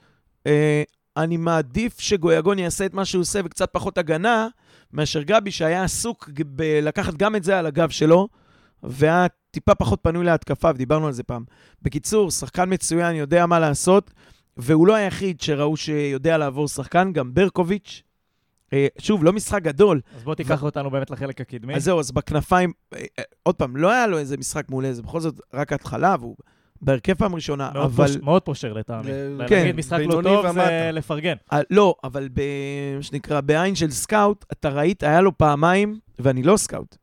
אה, אני מעדיף שגויגון יעשה את מה שהוא עושה וקצת פחות הגנה, מאשר גבי שהיה עסוק בלקחת גם את זה על הגב שלו, והיה טיפה פחות פנוי להתקפה, ודיברנו על זה פעם. בקיצור, שחקן מצוין, יודע מה לעשות, והוא לא היחיד שראו שיודע לעבור שחקן, גם ברקוביץ'. אה, שוב, לא משחק גדול, אז בוא תיקח אותנו באמת לחלק הקדמי. אז זהו, אז בכנפיים, אה, אה, עוד פעם, לא היה לו איזה משחק מעולה, זה בכל זאת רק התחלה, והוא בהרכב פעם ראשונה, מאוד אבל... פוש- מאוד פושר לטעמי. ל- כן, להגיד משחק לא טוב ומטה. זה לפרגן. אה, לא, אבל ב... שנקרא, בעין של scout, אתה ראית, היה לו פעמיים, ואני לא scout.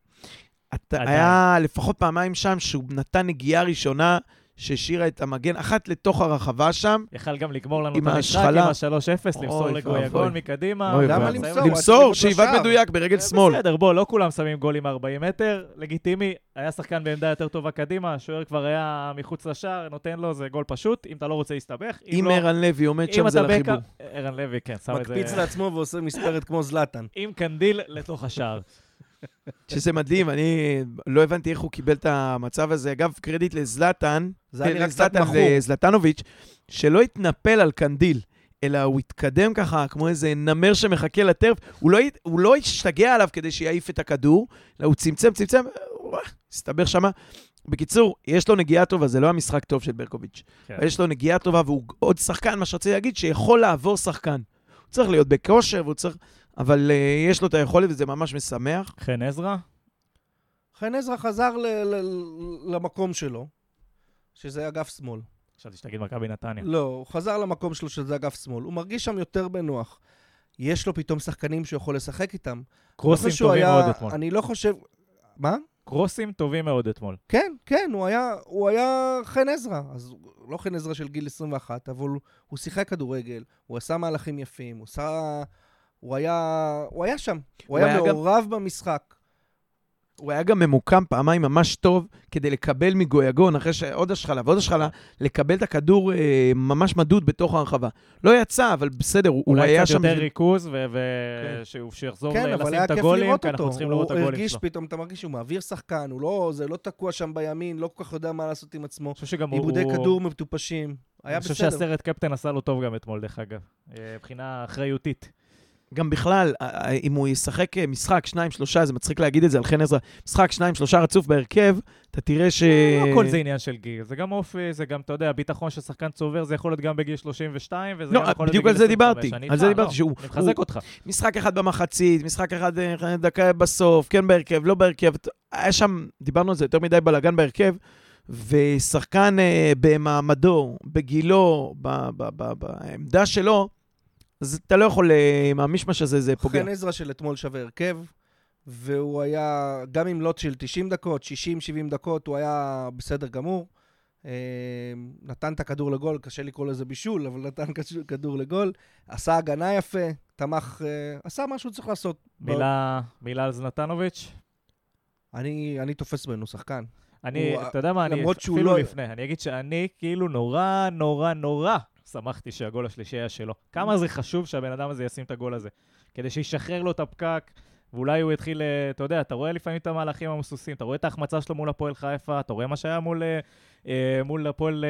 אתה, עדיין. היה לפחות פעמיים שם שהוא נתן נגיעה ראשונה שהשאירה את המגן, אחת לתוך הרחבה שם. יכל גם לגמור לנו עם את המשחק. עם ה-3-0, למסור לגויגון. מקדימה. למה. למסור? למסור, לשער. מדויק ברגל שמאל. בסדר, בוא, לא כולם שמים גולים 40 מטר, לגיטימי. היה שחקן בעמדה יותר טובה קדימה, השוער כבר היה מחוץ לשער, נותן לו, זה גול פשוט, אם אתה לא רוצה להסתבך. אם לא- ערן לוי עומד שם, זה לחיבור. ערן לוי, כן, שם את זה... מקפיץ לעצמו ועושה מספרת כמו זלאטן. עם קנדיל לתוך השער. שזה מדהים, אני לא הבנתי איך הוא קיבל את המצב הזה. אגב, קרדיט לזלטן, זה היה נראה קצת לזלטן, מכור. לזלטנוביץ', שלא התנפל על קנדיל, אלא הוא התקדם ככה כמו איזה נמר שמחכה לטרף. הוא לא, הוא לא השתגע עליו כדי שיעיף את הכדור, אלא הוא צמצם, צמצם, הסתבך שמה. בקיצור, יש לו נגיעה טובה, זה לא המשחק טוב של ברקוביץ'. כן. יש לו נגיעה טובה, והוא עוד שחקן, מה שרציתי להגיד, שיכול לעבור שחקן. הוא צריך להיות בכושר, והוא צריך... אבל uh, יש לו את היכולת, וזה ממש משמח. חן עזרא? חן עזרא חזר ל- ל- למקום שלו, שזה אגף שמאל. חשבתי שתגיד מכבי נתניה. לא, הוא חזר למקום שלו שזה אגף שמאל. הוא מרגיש שם יותר בנוח. יש לו פתאום שחקנים שהוא יכול לשחק איתם. קרוסים חושב שהוא טובים היה- מאוד אתמול. אני לא חושב... מה? קרוסים טובים מאוד אתמול. כן, כן, הוא היה, הוא היה חן עזרא. אז לא חן עזרא של גיל 21, אבל הוא, הוא שיחק כדורגל, הוא עשה מהלכים יפים, הוא עשה... הוא היה, הוא היה שם. הוא, הוא היה, היה גם- מעורב במשחק. הוא היה גם ממוקם פעמיים ממש טוב כדי לקבל מגויגון, אחרי שעוד השחלה ועוד השחלה, לקבל את הכדור אה, ממש מדוד בתוך הרחבה. לא יצא, אבל בסדר, הוא, הוא אולי היה קצת שם... יותר בשביל- ריכוז, כן. ושיחזור כן, אבל לשים היה את הגולים, כי אנחנו אותו. צריכים הוא, לראות את הוא הגולים הרגיש שלו. פתאום, אתה מרגיש שהוא מעביר שחקן, הוא לא, זה לא תקוע שם בימין, לא כל כך יודע מה לעשות עם עצמו. אני חושב שגם הוא... עיבודי הוא- כדור מטופשים. היה אני חושב בסדר. שהסרט קפטן עשה לו טוב גם אתמול, דרך אגב. אה, מבחינה אחריותית. גם בכלל, אה, אה, אם הוא ישחק אה, משחק, שניים, שלושה, זה מצחיק להגיד את זה על חן עזרא, משחק, שניים, שלושה רצוף בהרכב, אתה תראה ש... לא הכל זה עניין של גיל, זה גם אופי, זה גם, אתה יודע, ביטחון של שחקן צובר, זה יכול להיות גם בגיל 32, וזה לא, גם יכול להיות בדיוק בגיל על זה 25. דיברתי, על זה דיברתי, לא, שהוא- אני מחזק אותך. משחק אחד במחצית, משחק אחד אה, דקה בסוף, כן בהרכב, לא בהרכב. היה שם, דיברנו על זה יותר מדי בלאגן בהרכב, ושחקן אה, במעמדו, בגילו, בעמדה שלו, אז אתה לא יכול, אה, עם המשמש הזה, זה פוגע. חן עזרא של אתמול שווה הרכב, והוא היה, גם עם לוט של 90 דקות, 60-70 דקות, הוא היה בסדר גמור. אה, נתן את הכדור לגול, קשה לקרוא לזה בישול, אבל נתן כדור לגול. עשה הגנה יפה, תמך, אה, עשה מה שהוא צריך לעשות. מילה, מילה על זנתנוביץ'. אני, אני תופס ממנו שחקן. אני, הוא- אתה יודע מה, אני אפילו לא- לפני, אני אגיד שאני כאילו נורא, נורא, נורא שמחתי שהגול השלישי היה שלו. כמה זה חשוב שהבן אדם הזה ישים את הגול הזה. כדי שישחרר לו את הפקק, ואולי הוא יתחיל, אה, אתה יודע, אתה רואה לפעמים את המהלכים המסוסים, אתה רואה את ההחמצה שלו מול הפועל חיפה, אתה רואה מה שהיה מול, אה, אה, מול הפועל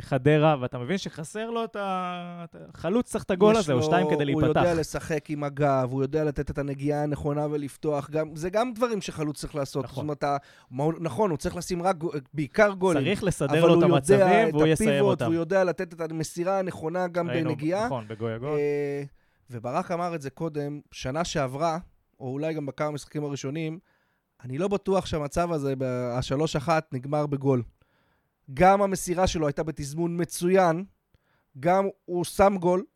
חדרה, ואתה מבין שחסר לו את ה... את ה- חלוץ צריך את הגול הזה, או שתיים כדי הוא להיפתח. יודע לשחק עם הגב, הוא יודע לתת את הנגיעה הנכונה ולפתוח. גם, זה גם דברים שחלוץ צריך לעשות. נכון. זאת אומרת, הוא- נכון, הוא צריך לשים רק, בעיקר גולים. צריך לסדר אבל לו את הוא יודע המצבים, את והוא יסיים הפיבוט, אותם. והוא יודע לתת את המסירה הנכונה גם ראינו, בנגיעה. נכון, בגוי הגול. וברק אמר את זה קודם, שנה שעברה, או אולי גם בכמה משחקים הראשונים, אני לא בטוח שהמצב הזה, השלוש אחת, נגמר בגול. גם המסירה שלו הייתה בתזמון מצוין, גם הוא שם גול,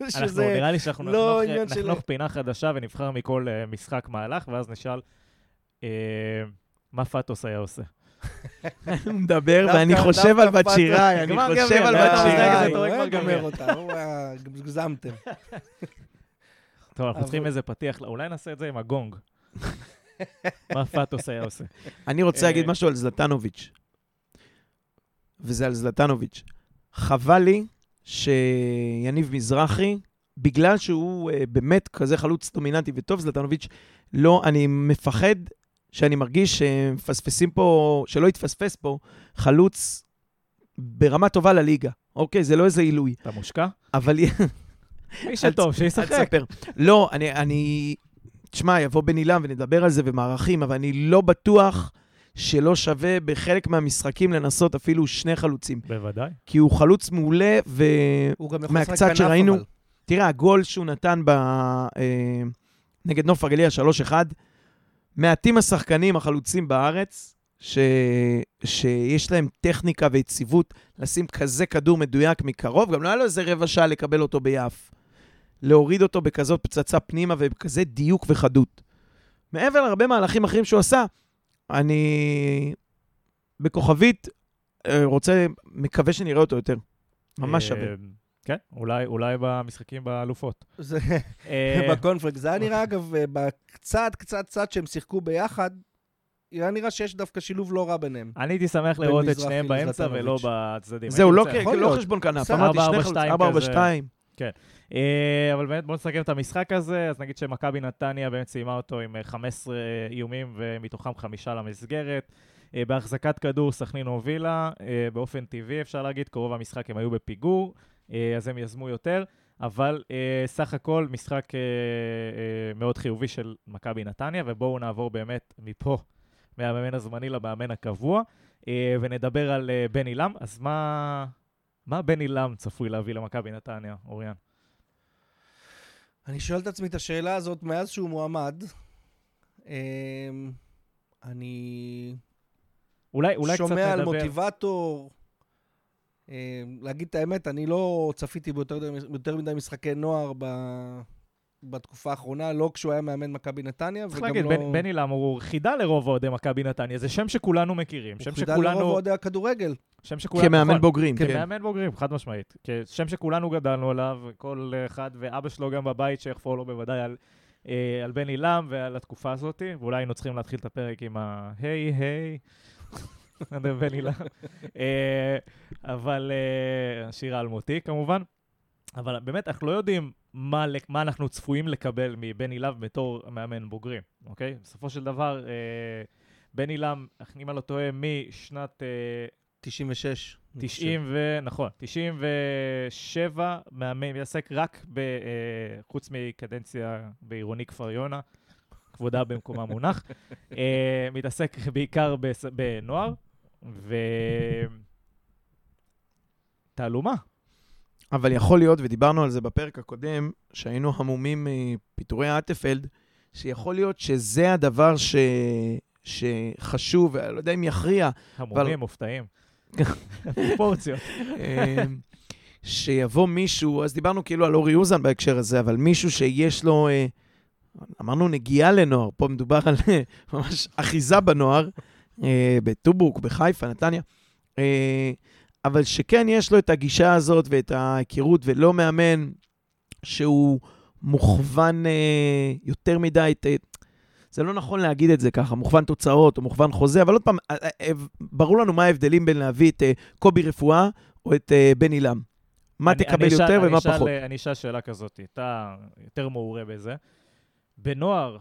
אנחנו, שזה... נראה לי שאנחנו לא נחנוך, נחנוך פינה חדשה ונבחר מכל uh, משחק מהלך, ואז נשאל uh, מה פאטוס היה עושה. הוא מדבר, ואני חושב על בת שיראי, אני גמר חושב על בת שיראי. הוא אתה רואה היה כבר גביע. אותה, הוא היה... הגזמתם. טוב, אנחנו צריכים איזה פתיח, אולי נעשה את זה עם הגונג. מה פאטוס היה עושה. אני רוצה להגיד אה, משהו על זלטנוביץ', וזה על זלטנוביץ'. חבל לי שיניב מזרחי, בגלל שהוא uh, באמת כזה חלוץ דומיננטי וטוב, זלטנוביץ', לא, אני מפחד שאני מרגיש שמפספסים פה, שלא יתפספס פה, חלוץ ברמה טובה לליגה. אוקיי, זה לא איזה עילוי. אתה מושקע? אבל... מי שטוב, אל שישחק. תספר. לא, אני, אני... תשמע, יבוא בן עילם ונדבר על זה ומערכים, אבל אני לא בטוח שלא שווה בחלק מהמשחקים לנסות אפילו שני חלוצים. בוודאי. כי הוא חלוץ מעולה, ו... הוא גם יכול מהקצת לשחק כנף, שראינו- אבל. תראה, הגול שהוא נתן ב... אה, נגד נוף הגליל, 3-1, מעטים השחקנים החלוצים בארץ, ש... שיש להם טכניקה ויציבות לשים כזה כדור מדויק מקרוב, גם לא היה לו איזה רבע שעה לקבל אותו ביעף. להוריד אותו בכזאת פצצה פנימה ובכזה דיוק וחדות. מעבר להרבה מהלכים אחרים שהוא עשה, אני בכוכבית אה, רוצה, מקווה שנראה אותו יותר. ממש שווה. אה, כן, אולי, אולי במשחקים באלופות. זה אה, בקונפלקס. זה היה נראה, אגב, בקצת, קצת, קצת שהם שיחקו ביחד, היה נראה שיש דווקא שילוב לא רע ביניהם. אני הייתי שמח לראות את שניהם באמצע. ולא בצדדים. זהו, לא, לא. חשבון כנף, אמרתי שני 4-4-2 חלוצים, 4-4-2. אה, אבל באמת, בואו נסכם את המשחק הזה. אז נגיד שמכבי נתניה באמת סיימה אותו עם אה, 15 איומים, ומתוכם חמישה למסגרת. אה, בהחזקת כדור סכנין הובילה, אה, באופן טבעי אפשר להגיד, קרוב המשחק הם היו בפיגור, אה, אז הם יזמו יותר, אבל אה, סך הכל משחק אה, אה, מאוד חיובי של מכבי נתניה, ובואו נעבור באמת מפה, מהמאמן הזמני למאמן הקבוע, אה, ונדבר על אה, בן עילם. אז מה, מה בן עילם צפוי להביא למכבי נתניה, אוריאן? אני שואל את עצמי את השאלה הזאת מאז שהוא מועמד. אמ, אני אולי, אולי קצת שומע על נדבר... מוטיבטור. אמ, להגיד את האמת, אני לא צפיתי ביותר ביותר מדי משחקי נוער ב... בתקופה האחרונה, לא כשהוא היה מאמן מכבי נתניה, צריך להגיד, לא... בן, בן עילם הוא חידה לרוב אוהדי מכבי נתניה, זה שם שכולנו מכירים. שם הוא חידה שכולנו... לרוב אוהדי הכדורגל. שם שכולנו... כמאמן נכון, בוגרים, כן. כמאמן בוגרים, חד משמעית. שם שכולנו גדלנו עליו, כל אחד, ואבא שלו גם בבית, שיחפור לו בוודאי על, אה, על בן עילם ועל התקופה הזאת, ואולי היינו צריכים להתחיל את הפרק עם ה... היי, היי. בן עילם. אה, אבל אה, השיר האלמותי כמובן. אבל באמת, אנחנו לא יודעים מה, מה אנחנו צפויים לקבל מבן עילם בתור מאמן בוגרים, אוקיי? בסופו של דבר, אה, בן עילם, אם אני לא טועה, משנת אה, 96. אני 90 ו... נכון, 97, מאמן, מתעסק רק ב... אה, חוץ מקדנציה בעירוני כפר יונה, כבודה במקומה מונח, אה, מתעסק בעיקר בנוער, ו... תעלומה. אבל יכול להיות, ודיברנו על זה בפרק הקודם, שהיינו המומים מפיטורי אטפלד, שיכול להיות שזה הדבר ש... שחשוב, אני לא יודע אם יכריע, המומים מופתעים. פרופורציות. אמ, שיבוא מישהו, אז דיברנו כאילו על אורי אוזן בהקשר הזה, אבל מישהו שיש לו, אה, אמרנו נגיעה לנוער, פה מדובר על אה, ממש אחיזה בנוער, אה, בטובוק, בחיפה, נתניה, אבל שכן יש לו את הגישה הזאת ואת ההיכרות, ולא מאמן שהוא מוכוון יותר מדי, זה לא נכון להגיד את זה ככה, מוכוון תוצאות או מוכוון חוזה, אבל עוד פעם, אה, אה, אה, ברור לנו מה ההבדלים בין להביא את קובי רפואה או את בן עילם. מה אני- תקבל אני יותר אני ומה אשאל- פחות. אני אשאל שאלה כזאת, אתה יותר מעורה בזה. בנוער,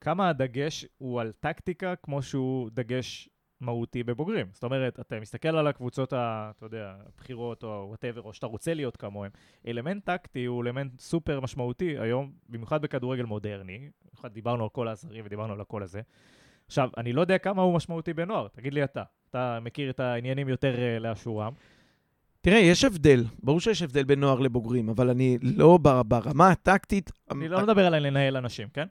כמה הדגש הוא על טקטיקה כמו שהוא דגש מהותי בבוגרים? זאת אומרת, אתה מסתכל על הקבוצות, ה- אתה יודע, הבחירות או whatever, או שאתה רוצה להיות כמוהם. אלמנט טקטי הוא אלמנט סופר משמעותי היום, במיוחד בכדורגל מודרני. במיוחד דיברנו על כל העזרים ודיברנו על הכל הזה. עכשיו, אני לא יודע כמה הוא משמעותי בנוער, תגיד לי אתה. אתה מכיר את העניינים יותר אה, לאשורם. תראה, יש הבדל, ברור שיש הבדל בין נוער לבוגרים, אבל אני לא בר- ברמה הטקטית... אני לא מדבר על לנהל אנשים, כן?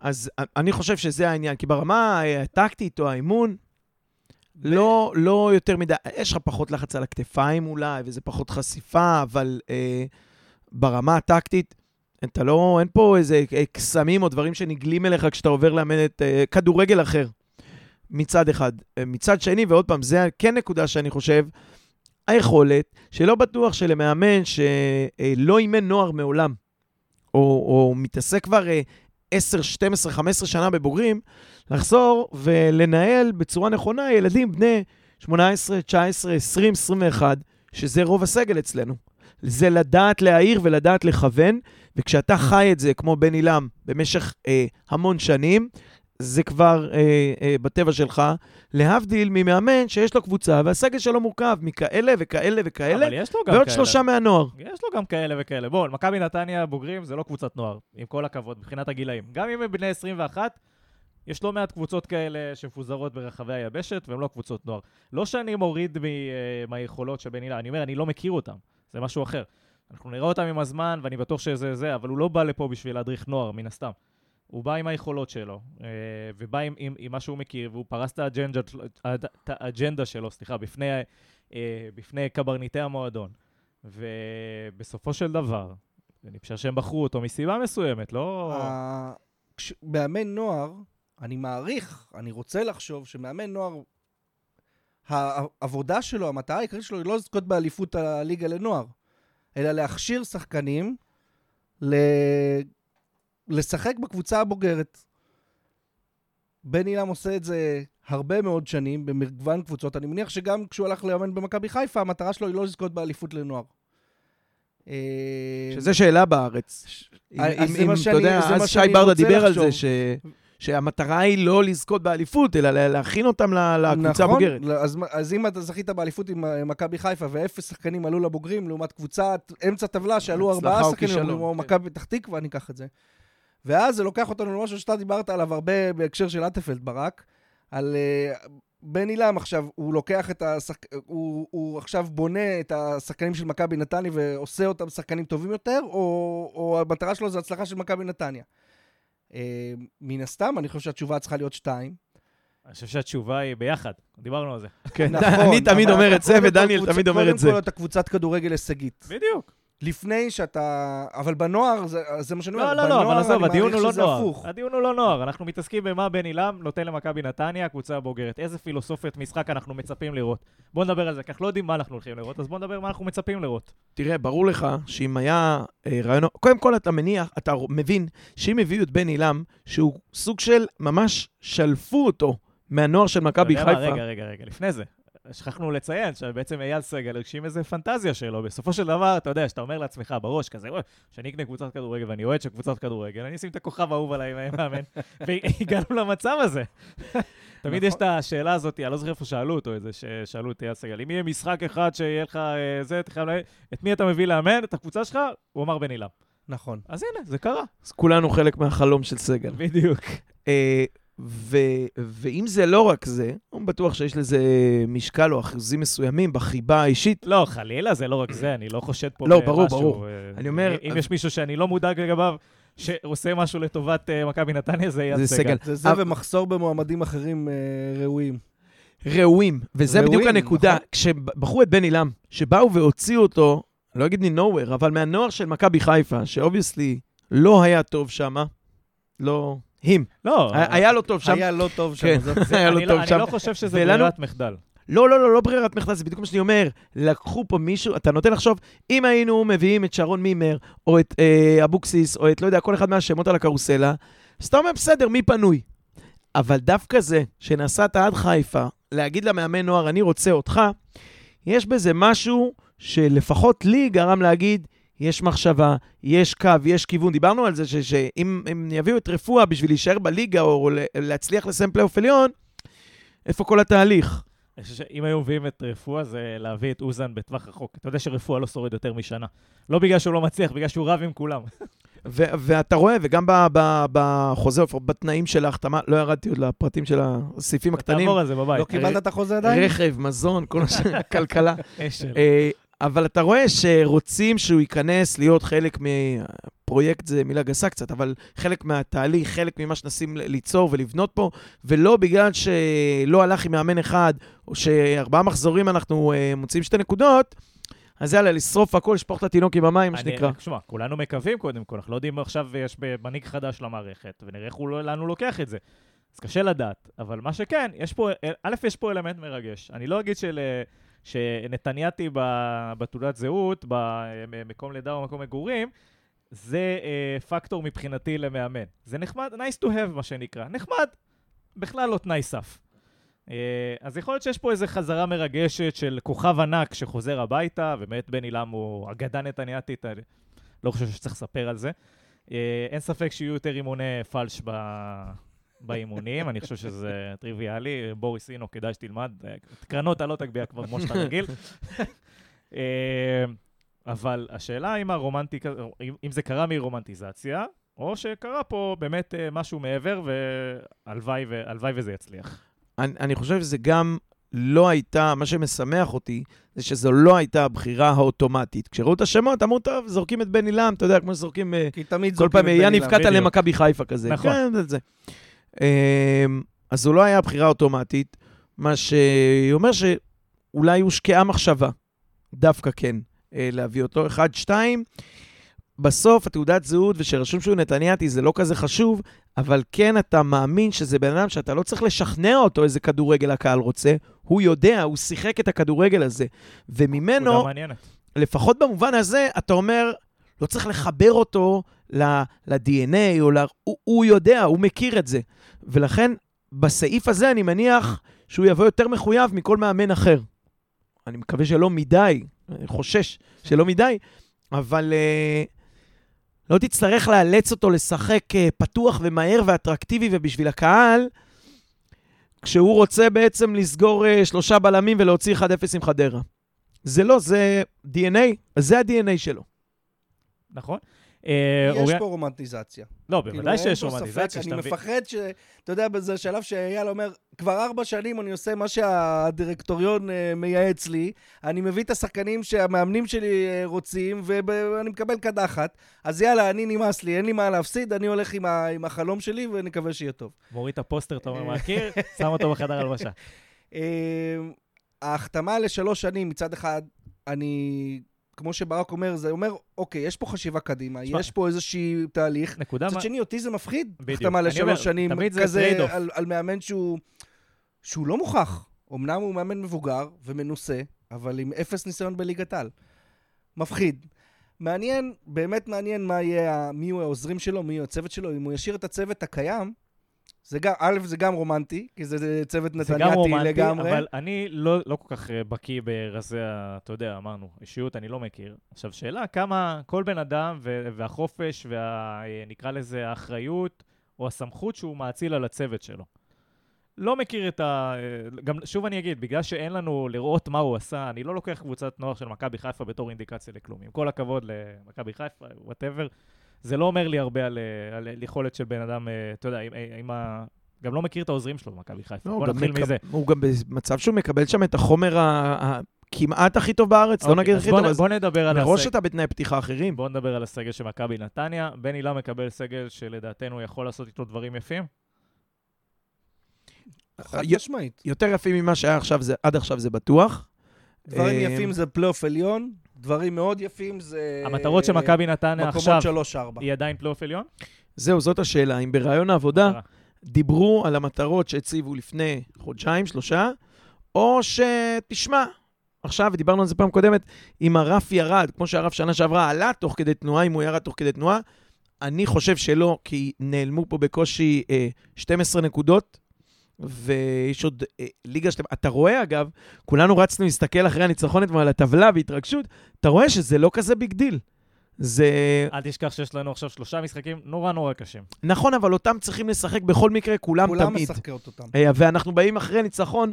אז אני חושב שזה העניין, כי ברמה הטקטית או האימון, לא, לא יותר מדי, יש לך פחות לחץ על הכתפיים אולי, וזה פחות חשיפה, אבל אה, ברמה הטקטית, אתה לא, אין פה איזה אה, קסמים או דברים שנגלים אליך כשאתה עובר לאמן את אה, כדורגל אחר, מצד אחד. אה, מצד שני, ועוד פעם, זה כן נקודה שאני חושב, היכולת, שלא בטוח שלמאמן שלא אימן נוער מעולם, או, או מתעסק כבר אה, 10, 12, 15 שנה בבוגרים, לחזור ולנהל בצורה נכונה ילדים בני 18, 19, 20, 21, שזה רוב הסגל אצלנו. זה לדעת להעיר ולדעת לכוון, וכשאתה חי את זה כמו בן עילם במשך אה, המון שנים, זה כבר אה, אה, בטבע שלך, להבדיל ממאמן שיש לו קבוצה והסגל שלו מורכב מכאלה וכאלה וכאלה, אבל יש לו גם ועוד כאלה. שלושה מהנוער. יש לו גם כאלה וכאלה. בואו, מכבי נתניה בוגרים זה לא קבוצת נוער, עם כל הכבוד, מבחינת הגילאים. גם אם הם בני 21, יש לא מעט קבוצות כאלה שמפוזרות ברחבי היבשת, והן לא קבוצות נוער. לא שאני מוריד מ, אה, מהיכולות של בן הילה, אני אומר, אני לא מכיר אותם, זה משהו אחר. אנחנו נראה אותם עם הזמן, ואני בטוח שזה זה, אבל הוא לא בא לפה בשביל להדריך נוער, מן הסתם. הוא בא עם היכולות שלו, אה, ובא עם, עם, עם מה שהוא מכיר, והוא פרס את האג'נדה, את האג'נדה שלו, סליחה, בפני, אה, בפני קברניטי המועדון. ובסופו של דבר, אני חושב שהם בחרו אותו מסיבה מסוימת, לא... מאמן נוער, אני מעריך, אני רוצה לחשוב שמאמן נוער, העבודה שלו, המטרה העיקרית שלו היא לא לזכות באליפות הליגה לנוער, אלא להכשיר שחקנים ל... לשחק בקבוצה הבוגרת. בן אילם עושה את זה הרבה מאוד שנים במגוון קבוצות. אני מניח שגם כשהוא הלך לאמן במכבי חיפה, המטרה שלו היא לא לזכות באליפות לנוער. אה, שזה שאלה בארץ. אם, אם, אתה יודע, אז שי ברדה דיבר על לחשוב. זה, ש, שהמטרה היא לא לזכות באליפות, אלא לה- להכין אותם לקבוצה הבוגרת. נכון, אז, אז אם אתה זכית באליפות עם אה, מכבי חיפה ואפס שחקנים עלו לבוגרים, לעומת קבוצת אמצע טבלה שעלו ארבעה או שחקנים, כמו כן. מכבי פתח תקווה, אני אקח את זה. ואז זה לוקח אותנו למשהו שאתה דיברת עליו הרבה בהקשר של אטפלד ברק, על uh, בן עילם עכשיו, הוא לוקח את השחק... הוא, הוא עכשיו בונה את השחקנים של מכבי נתניה ועושה אותם שחקנים טובים יותר, או, או המטרה שלו זה הצלחה של מכבי נתניה. Uh, מן הסתם, אני חושב שהתשובה צריכה להיות שתיים. אני חושב שהתשובה היא ביחד, דיברנו על זה. כן, נכון, אני תמיד אומר את זה, ודניאל תמיד אומר את זה. קודם כל אתה קבוצת כדורגל הישגית. בדיוק. לפני שאתה... אבל בנוער, זה, זה מה שאני אומר, לא, לא, לא, אבל בנוער עזוב, אני הדיון הוא לא נוער. הפוך. הדיון הוא לא נוער, אנחנו מתעסקים במה בן עילם נותן למכבי נתניה, הקבוצה הבוגרת. איזה פילוסופיית משחק אנחנו מצפים לראות. בואו נדבר על זה, כי אנחנו לא יודעים מה אנחנו הולכים לראות, אז בואו נדבר מה אנחנו מצפים לראות. תראה, ברור לך שאם היה אה, רעיון... קודם כל, אתה מניח, אתה מבין שאם הביאו את בן עילם, שהוא סוג של ממש שלפו אותו מהנוער של מכבי? חיפה. רגע, רגע, רגע, לפני זה. שכחנו לציין שבעצם אייל סגל הגשים איזה פנטזיה שלו. בסופו של דבר, אתה יודע, שאתה אומר לעצמך בראש כזה, "וואי, שאני אקנה קבוצת כדורגל ואני אוהד של קבוצת כדורגל, אני אשים את הכוכב האהוב עליי מאמן. והגענו למצב הזה. תמיד יש את השאלה הזאת, אני לא זוכר איפה שאלו אותו את זה, ששאלו את אייל סגל, אם יהיה משחק אחד שיהיה לך אה, זה, אתה חייב ל... את מי אתה מביא לאמן, את הקבוצה שלך? הוא אמר בן עילם. נכון. אז הנה, זה קרה. אז כולנו חלק מהחלום של סגל. בדיוק. ו, ואם זה לא רק זה, אני בטוח שיש לזה משקל או אחוזים מסוימים בחיבה האישית. לא, חלילה, זה לא רק זה, אני לא חושד פה לא, במשהו. ברור, ברור. אה, אני אומר- אם יש מישהו שאני לא מודאג לגביו, שעושה משהו לטובת אה, מכבי נתניה, זה זה סגל. זה זה אבל- ומחסור במועמדים אחרים אה, ראויים. ראויים, וזה ראויים, בדיוק הנקודה. נכון. כשבחרו את בני לם, שבאו והוציאו אותו, לא אגיד מ nowhere, אבל מהנוער של מכבי חיפה, ש obviously לא היה טוב שם, לא... הם. לא, היה- לו טוב שם. היה לא טוב שם. כן. היה לו אני טוב לא- אני שם. לא חושב שזה ברירת מחדל. לא, לא, לא, לא ברירת מחדל, זה בדיוק מה שאני אומר. לקחו פה מישהו, אתה נוטה לחשוב, אם היינו מביאים את שרון מימר, או את אה, אבוקסיס, או את, לא יודע, כל אחד מהשמות על הקרוסלה, אז אתה אומר, בסדר, מי פנוי? אבל דווקא זה, שנסעת עד חיפה, להגיד למאמן נוער, אני רוצה אותך, יש בזה משהו שלפחות לי גרם להגיד, יש מחשבה, יש קו, יש כיוון. דיברנו על זה ש- שאם הם יביאו את רפואה בשביל להישאר בליגה, או להצליח לסיים פלייאוף עליון, איפה כל התהליך? אני חושב שאם היו מביאים את רפואה, זה להביא את אוזן בטווח רחוק. אתה יודע שרפואה לא שורד יותר משנה. לא בגלל שהוא לא מצליח, בגלל שהוא רב עם כולם. ו- ואתה רואה, וגם ב- ב- בחוזה, בתנאים של ההחתמה, לא ירדתי עוד לפרטים של הסעיפים הקטנים, תעבור על זה בבית. לא קיבלת את החוזה עדיין? רכב, מזון, כל השאר, כלכלה. אה, אבל אתה רואה שרוצים שהוא ייכנס להיות חלק מפרויקט, זה מילה גסה קצת, אבל חלק מהתהליך, חלק ממה שנסים ליצור ולבנות פה, ולא בגלל שלא הלך עם מאמן אחד, או שארבעה מחזורים אנחנו אה, מוצאים שתי נקודות, אז יאללה, לשרוף הכל, לשפוך את התינוק עם המים, מה אני- שנקרא. שמע, כולנו מקווים קודם כל, אנחנו לא יודעים עכשיו יש מנהיג חדש למערכת, ונראה איך הוא לא- לאן הוא לוקח את זה. אז קשה לדעת, אבל מה שכן, יש פה, א', יש פה אלמנט מרגש. אני לא אגיד של... שנתניאתי ב- בתעודת זהות, במקום לידה או מקום מגורים, זה אה, פקטור מבחינתי למאמן. זה נחמד, nice to have מה שנקרא. נחמד, בכלל לא תנאי סף. אה, אז יכול להיות שיש פה איזו חזרה מרגשת של כוכב ענק שחוזר הביתה, ובאמת בן עילם הוא אגדה נתניאתית, אני לא חושב שצריך לספר על זה. אה, אין ספק שיהיו יותר אימוני פלש ב... באימונים, אני חושב שזה טריוויאלי. בוריס אינו, כדאי שתלמד. את קרנות אתה לא תגביה כבר כמו שאתה רגיל. אה, אבל השאלה אם הרומנטיקה, אם- זה קרה מרומנטיזציה, או שקרה פה באמת אה, משהו מעבר, והלוואי ו- וזה יצליח. אני, אני חושב שזה גם לא הייתה, מה שמשמח אותי, זה שזו לא הייתה הבחירה האוטומטית. כשראו את השמות, אמרו, טוב, זורקים את בן עילם, אתה יודע, כמו שזורקים אה, כי תמיד כל זורקים פעם את בן יניב אילם. קטן בדיוק. למכבי חיפה כזה. נכון. כן, זה. אמ, אז זו לא הייתה בחירה אוטומטית, מה שאומר שאולי הושקעה מחשבה, דווקא כן, אה, להביא אותו. אחד, שתיים, בסוף התעודת זהות ושרשום שהוא נתניאתי זה לא כזה חשוב, אבל כן אתה מאמין שזה בן אדם שאתה לא צריך לשכנע אותו איזה כדורגל הקהל רוצה, הוא יודע, הוא שיחק את הכדורגל הזה. וממנו. לפחות במובן הזה, אתה אומר, לא צריך לחבר אותו ל-DNA, או ל... הוא, הוא יודע, הוא מכיר את זה. ולכן, בסעיף הזה אני מניח שהוא יבוא יותר מחויב מכל מאמן אחר. אני מקווה שלא מדי, אני חושש שלא מדי, אבל uh, לא תצטרך לאלץ אותו לשחק uh, פתוח ומהר ואטרקטיבי ובשביל הקהל, כשהוא רוצה בעצם לסגור uh, שלושה בלמים ולהוציא 1-0 עם חדרה. זה לא, זה DNA, זה ה-DNA שלו. נכון? אה, יש אוריה- פה רומנטיזציה. לא, כאילו, בוודאי אין שיש רומנטיזציה, ספק, אני מבין. מפחד ש... אתה יודע, בזה שלב שאייל אומר, כבר ארבע שנים אני עושה מה שהדירקטוריון אה, מייעץ לי, אני מביא את השחקנים שהמאמנים שלי אה, רוצים, ואני מקבל קדחת, אז יאללה, אני נמאס לי, אין לי מה להפסיד, אני הולך עם, ה... עם החלום שלי, ונקווה שיהיה טוב. מוריד את הפוסטר, אתה אומר מהקיר, שם אותו בחדר הלבשה. ההחתמה לשלוש שנים, מצד אחד, אני... כמו שברק אומר, זה אומר, אוקיי, יש פה חשיבה קדימה, תשמע, יש פה איזשהי תהליך. נקודה מה... מצד שני, אותי זה מפחיד. החתמה לשלוש שנים, כזה. על, על מאמן שהוא, שהוא לא מוכח. אמנם הוא מאמן מבוגר ומנוסה, אבל עם אפס ניסיון בליגת על. מפחיד. מעניין, באמת מעניין מה יהיה, מי יהיו העוזרים שלו, מי יהיה הצוות שלו. אם הוא ישאיר את הצוות הקיים, זה גם, א', זה גם רומנטי, כי זה, זה צוות זה גם נתניאתי רומנטי, לגמרי. אבל אני לא, לא כל כך אה, בקיא ברזי. אתה יודע, אמרנו, אישיות אני לא מכיר. עכשיו, שאלה כמה כל בן אדם ו- והחופש וה... אה, נקרא לזה האחריות או הסמכות שהוא מאציל על הצוות שלו. לא מכיר את ה... אה, גם, שוב אני אגיד, בגלל שאין לנו לראות מה הוא עשה, אני לא לוקח קבוצת נוער של מכבי חיפה בתור אינדיקציה לכלום. עם כל הכבוד למכבי חיפה, whatever, זה לא אומר לי הרבה על, אה, על יכולת של בן אדם, אה, אתה יודע, אם, אם ה... גם לא מכיר את העוזרים שלו במכבי חיפה. לא, בוא הוא גם נתחיל מקב- מזה. הוא גם במצב שהוא מקבל שם את החומר ה- כמעט הכי טוב בארץ, לא אוקיי, נגיד הכי בוא טוב, אז בוא נדבר על מראש הסגל. אתה בתנאי פתיחה אחרים. בואו נדבר על הסגל של מכבי נתניה. בני לם מקבל סגל שלדעתנו יכול לעשות איתו דברים יפים. חד משמעית. יותר יפים ממה שהיה עכשיו, זה- עד עכשיו זה בטוח. דברים אה, יפים זה פלייאוף עליון, דברים מאוד יפים זה... המטרות של מכבי נתניה עכשיו, מקומות 3-4. היא עדיין פלייאוף עליון? זהו, זאת השאלה. אם בראיון העבודה דיברו על המטרות שהציבו לפני חודשיים, שלושה, או שתשמע, עכשיו, ודיברנו על זה פעם קודמת, אם הרף ירד, כמו שהרף שנה שעברה עלה תוך כדי תנועה, אם הוא ירד תוך כדי תנועה, אני חושב שלא, כי נעלמו פה בקושי אה, 12 נקודות, ויש עוד אה, ליגה שלמה. אתה רואה, אגב, כולנו רצנו להסתכל אחרי הניצחון אתמול על הטבלה בהתרגשות, אתה רואה שזה לא כזה big deal. זה אל תשכח שיש לנו עכשיו שלושה משחקים נורא נורא קשים. נכון, אבל אותם צריכים לשחק בכל מקרה, כולם, כולם תמיד. משחקות אותם. אה, ואנחנו באים אחרי ניצחון.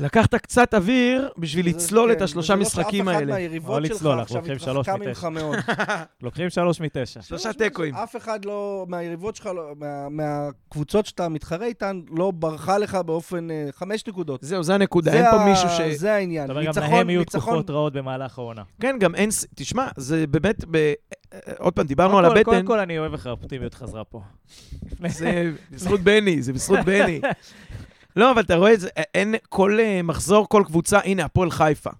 לקחת קצת אוויר בשביל לצלול כן, את השלושה וזה לא משחקים שאף אחד האלה. לא מהיריבות שלך לצלול, אנחנו עכשיו לוקחים שלוש התרחקה מתשע. ממך מאוד. לוקחים שלוש מתשע. שלושה תיקואים. אף אחד לא, מהיריבות שלך, לא- מה- מהקבוצות שאתה מתחרה איתן, לא ברחה לך באופן אה, חמש נקודות. זהו, זה הנקודה. אין פה מישהו ש... זה העניין. אתה אומר, גם להם יהיו. תקופות רעות במהלך העונה. כן, גם אין... תשמע, זה באמת... ב... אה, עוד פעם, דיברנו על הבטן. קודם כל אני אוהב איך האופטימיות חזרה פה. זה בזכות בני, זה בזכות בני. לא, אבל אתה רואה את זה, אין כל אה, מחזור, כל קבוצה, הנה, הפועל חיפה.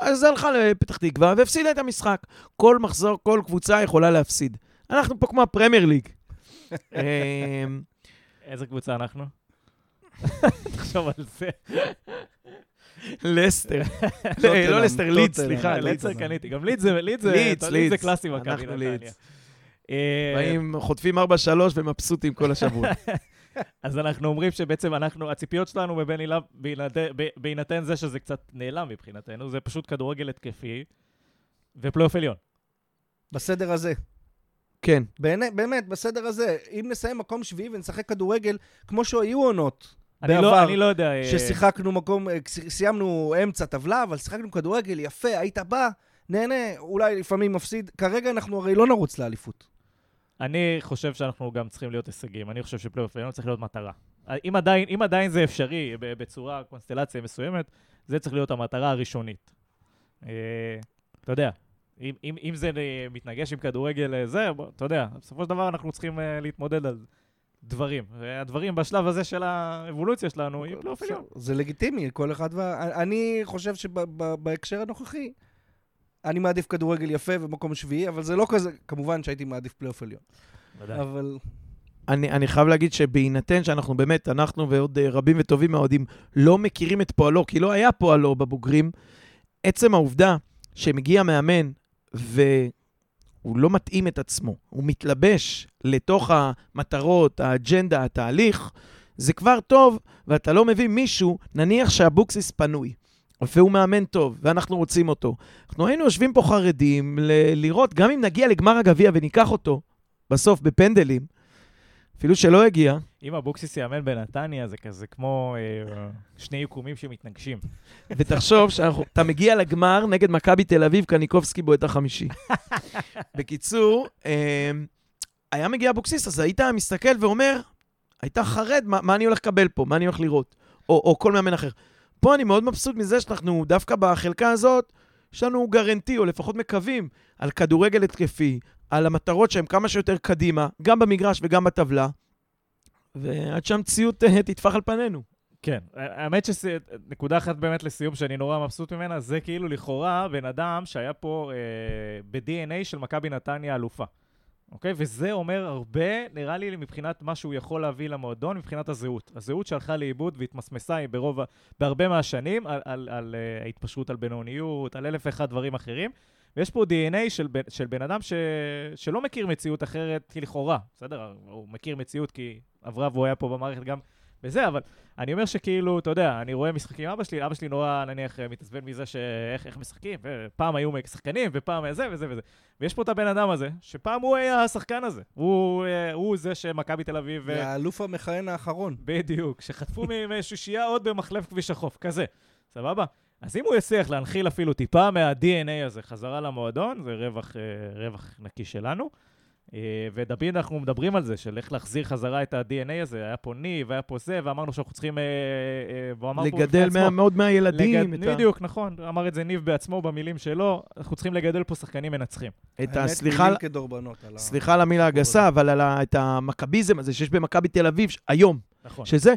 אז זה הלכה לפתח תקווה והפסידה את המשחק. כל מחזור, כל קבוצה יכולה להפסיד. אנחנו פה כמו הפרמייר ליג. אמ, איזה קבוצה אנחנו? תחשוב על זה. לסטר. טוטנהאם, לא לסטר, לידס. סליחה. לידס. לידס קניתי. גם לידס זה, לידס זה. קלאסי מכבי אנחנו נתניה. לידס. אה, באים, חוטפים 4-3 ומבסוטים כל השבוע. אז אנחנו אומרים שבעצם אנחנו, הציפיות שלנו בבן הילה, בהינתן- ב- בהינתן זה שזה קצת נעלם מבחינתנו, זה פשוט כדורגל התקפי ופלייאוף עליון. בסדר הזה. כן. בעיני- באמת, בסדר הזה. אם נסיים מקום שביעי ונשחק כדורגל, כמו שהיו עונות אני לא, בעבר, אני לא יודע... אה, ששיחקנו מקום, אה, סיימנו אמצע טבלה, אבל שיחקנו כדורגל יפה, היית בא, נהנה, אולי לפעמים מפסיד. כרגע אנחנו הרי לא נרוץ לאליפות. אני חושב שאנחנו גם צריכים להיות הישגים. אני חושב שפלייאוף עליון צריך להיות מטרה. אם עדיין, אם עדיין זה אפשרי בצורה, קונסטלציה מסוימת, זה צריך להיות המטרה הראשונית. אה, אתה יודע, אם, אם, אם זה אה, מתנגש עם כדורגל אה, זה, אתה יודע, בסופו של דבר אנחנו צריכים להתמודד על דברים. והדברים בשלב הזה של האבולוציה שלנו יהיו פלייאוף עליון. זה לגיטימי, כל אחד וה... אני חושב שבהקשר הנוכחי, אני מעדיף כדורגל יפה ומקום שביעי, אבל זה לא כזה, כמובן שהייתי מעדיף פלייאוף עליון. ודאי. אבל אני, אני חייב להגיד שבהינתן שאנחנו באמת, אנחנו ועוד אה, רבים וטובים מהאוהדים, לא מכירים את פועלו, כי לא היה פועלו בבוגרים, עצם העובדה שמגיע מאמן והוא לא מתאים את עצמו, הוא מתלבש לתוך המטרות, האג'נדה, התהליך, זה כבר טוב, ואתה לא מביא מישהו, נניח שאבוקסיס פנוי. והוא מאמן טוב, ואנחנו רוצים אותו. אנחנו היינו יושבים פה חרדים ל- לראות, גם אם נגיע לגמר הגביע וניקח אותו בסוף בפנדלים, אפילו שלא הגיע, אם אבוקסיס יאמן בנתניה, זה כזה כמו אה, שני יקומים שמתנגשים. ותחשוב שאתה מגיע לגמר נגד מכבי תל אביב, קניקובסקי בועט החמישי. בקיצור, אה, היה מגיע אבוקסיס, אז היית מסתכל ואומר, היית חרד, מה, מה אני הולך לקבל פה, מה אני הולך לראות, או, או כל מאמן אחר. פה אני מאוד מבסוט מזה שאנחנו, דווקא בחלקה הזאת, יש לנו גרנטי, או לפחות מקווים, על כדורגל התקפי, על המטרות שהן כמה שיותר קדימה, גם במגרש וגם בטבלה, ועד שהמציאות אה, תטפח על פנינו. כן, האמת שנקודה אחת באמת לסיום שאני נורא מבסוט ממנה, זה כאילו לכאורה בן אדם שהיה פה אה, ב-DNA של מכבי נתניה אלופה. אוקיי? וזה אומר הרבה, נראה לי, מבחינת מה שהוא יכול להביא למועדון, מבחינת הזהות. הזהות שהלכה לאיבוד והתמסמסה היא ברוב, בהרבה מהשנים על, על, על uh, ההתפשרות על בינוניות, על אלף ואחד דברים אחרים. ויש פה DNA של, של בן אדם ש, שלא מכיר מציאות אחרת, כי לכאורה, בסדר? הוא מכיר מציאות כי עברה והוא היה פה במערכת גם בזה, אבל אני אומר שכאילו, אתה יודע, אני רואה משחקים עם אבא שלי, אבא שלי נורא, נניח, מתעצבן מזה שאיך איך משחקים, ופעם היו שחקנים, ופעם זה וזה וזה. ויש פה את הבן אדם הזה, שפעם הוא היה השחקן הזה. הוא, אה, הוא זה שמכבי תל אביב... זה האלוף המכהן האחרון. בדיוק, שחטפו משישייה עוד במחלף כביש החוף, כזה. סבבה? אז אם הוא יצליח להנחיל אפילו טיפה מה-DNA הזה חזרה למועדון, זה רווח, אה, רווח נקי שלנו. אה, ודוד, אנחנו מדברים על זה, של איך להחזיר חזרה את ה-DNA הזה. היה פה ניב, היה פה זה, ואמרנו שאנחנו צריכים... אה, אה, והוא אמר פה בפני לגדל עצמו, מה- מאוד מהילדים לגד... בדיוק, נכון. אמר את זה ניב בעצמו במילים שלו, אנחנו צריכים לגדל פה שחקנים מנצחים. את ה... סליחה, סליחה על המילה הגסה, אבל על ה- את המכביזם הזה שיש במכבי תל אביב היום, נכון. שזה,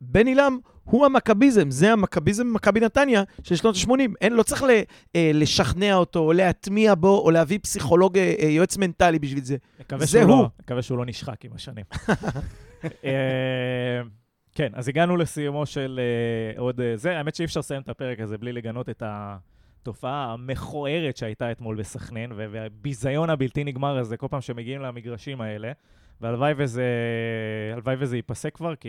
בן עילם הוא המכביזם, זה המכביזם במכבי נתניה של שנות ה-80. אין, לא צריך ל, אה, לשכנע אותו, או להטמיע בו, או להביא פסיכולוג, אה, אה, יועץ מנטלי בשביל זה. זה הוא. לא, מקווה שהוא לא נשחק עם השנים. אה, כן, אז הגענו לסיומו של אה, עוד אה, זה. האמת שאי אפשר לסיים את הפרק הזה בלי לגנות את התופעה המכוערת שהייתה אתמול בסכנין, והביזיון הבלתי נגמר הזה כל פעם שמגיעים למגרשים האלה. והלוואי וזה, הלוואי וזה ייפסק כבר, כי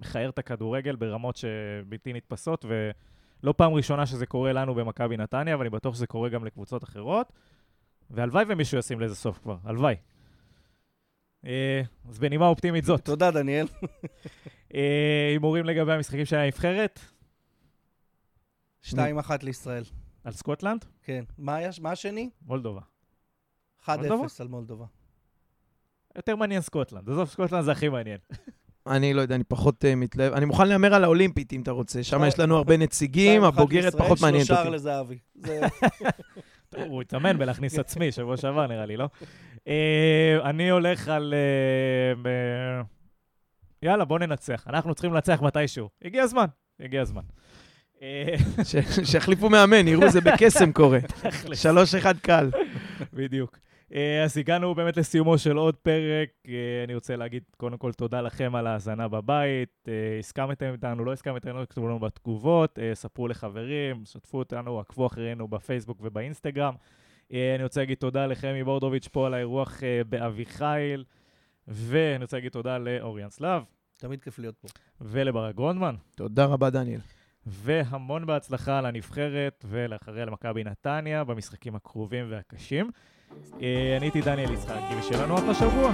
מכער את הכדורגל ברמות שבלתי נתפסות, ולא פעם ראשונה שזה קורה לנו במכבי נתניה, אבל אני בטוח שזה קורה גם לקבוצות אחרות. והלוואי ומישהו ישים לזה סוף כבר, הלוואי. אה, אז בנימה אופטימית זאת, תודה, דניאל. אה, הימורים לגבי המשחקים של הנבחרת, 2-1 לישראל. על סקוטלנד, כן. מה השני? מולדובה. 1-0 מולדובה? על מולדובה. יותר מעניין סקוטלנד, עזוב, סקוטלנד זה הכי מעניין. אני לא יודע, אני פחות אה, מתלהב. אני מוכן להמר על האולימפית, אם אתה רוצה. שם. יש לנו הרבה נציגים, 2-1 הבוגרת פחות מעניינת שלושה אותי. לזהבי. זה- טוב, הוא התאמן בלהכניס עצמי, שבוע שעבר נראה לי, לא? אה, אני הולך על... אה, יאללה, בוא ננצח. אנחנו צריכים לנצח מתישהו. הגיע הזמן, הגיע הזמן. אה, שיחליפו מאמן, יראו, זה בקסם קורה. תכלס. שלוש אחד קל. בדיוק. אה, אז הגענו באמת לסיומו של עוד פרק. אה, אני רוצה להגיד קודם כל תודה לכם על ההאזנה בבית. אה, הסכמתם איתנו, לא הסכמתם, לא כתבו לנו בתגובות. ספרו לחברים, שתפו אותנו, עקבו אחרינו בפייסבוק ובאינסטגרם. אני רוצה להגיד תודה לחמי בורדוביץ' פה על האירוח באביחיל. ואני רוצה להגיד תודה לאוריאן סלאב תמיד כיף להיות פה. ולברק גרונדמן. תודה רבה, דניאל. והמון בהצלחה לנבחרת ולאחריה למכבי נתניה במשחקים הקרובים והקשים. אה, אני הייתי דניאל יצחקי, ושיהיה לנו אחלה שבוע.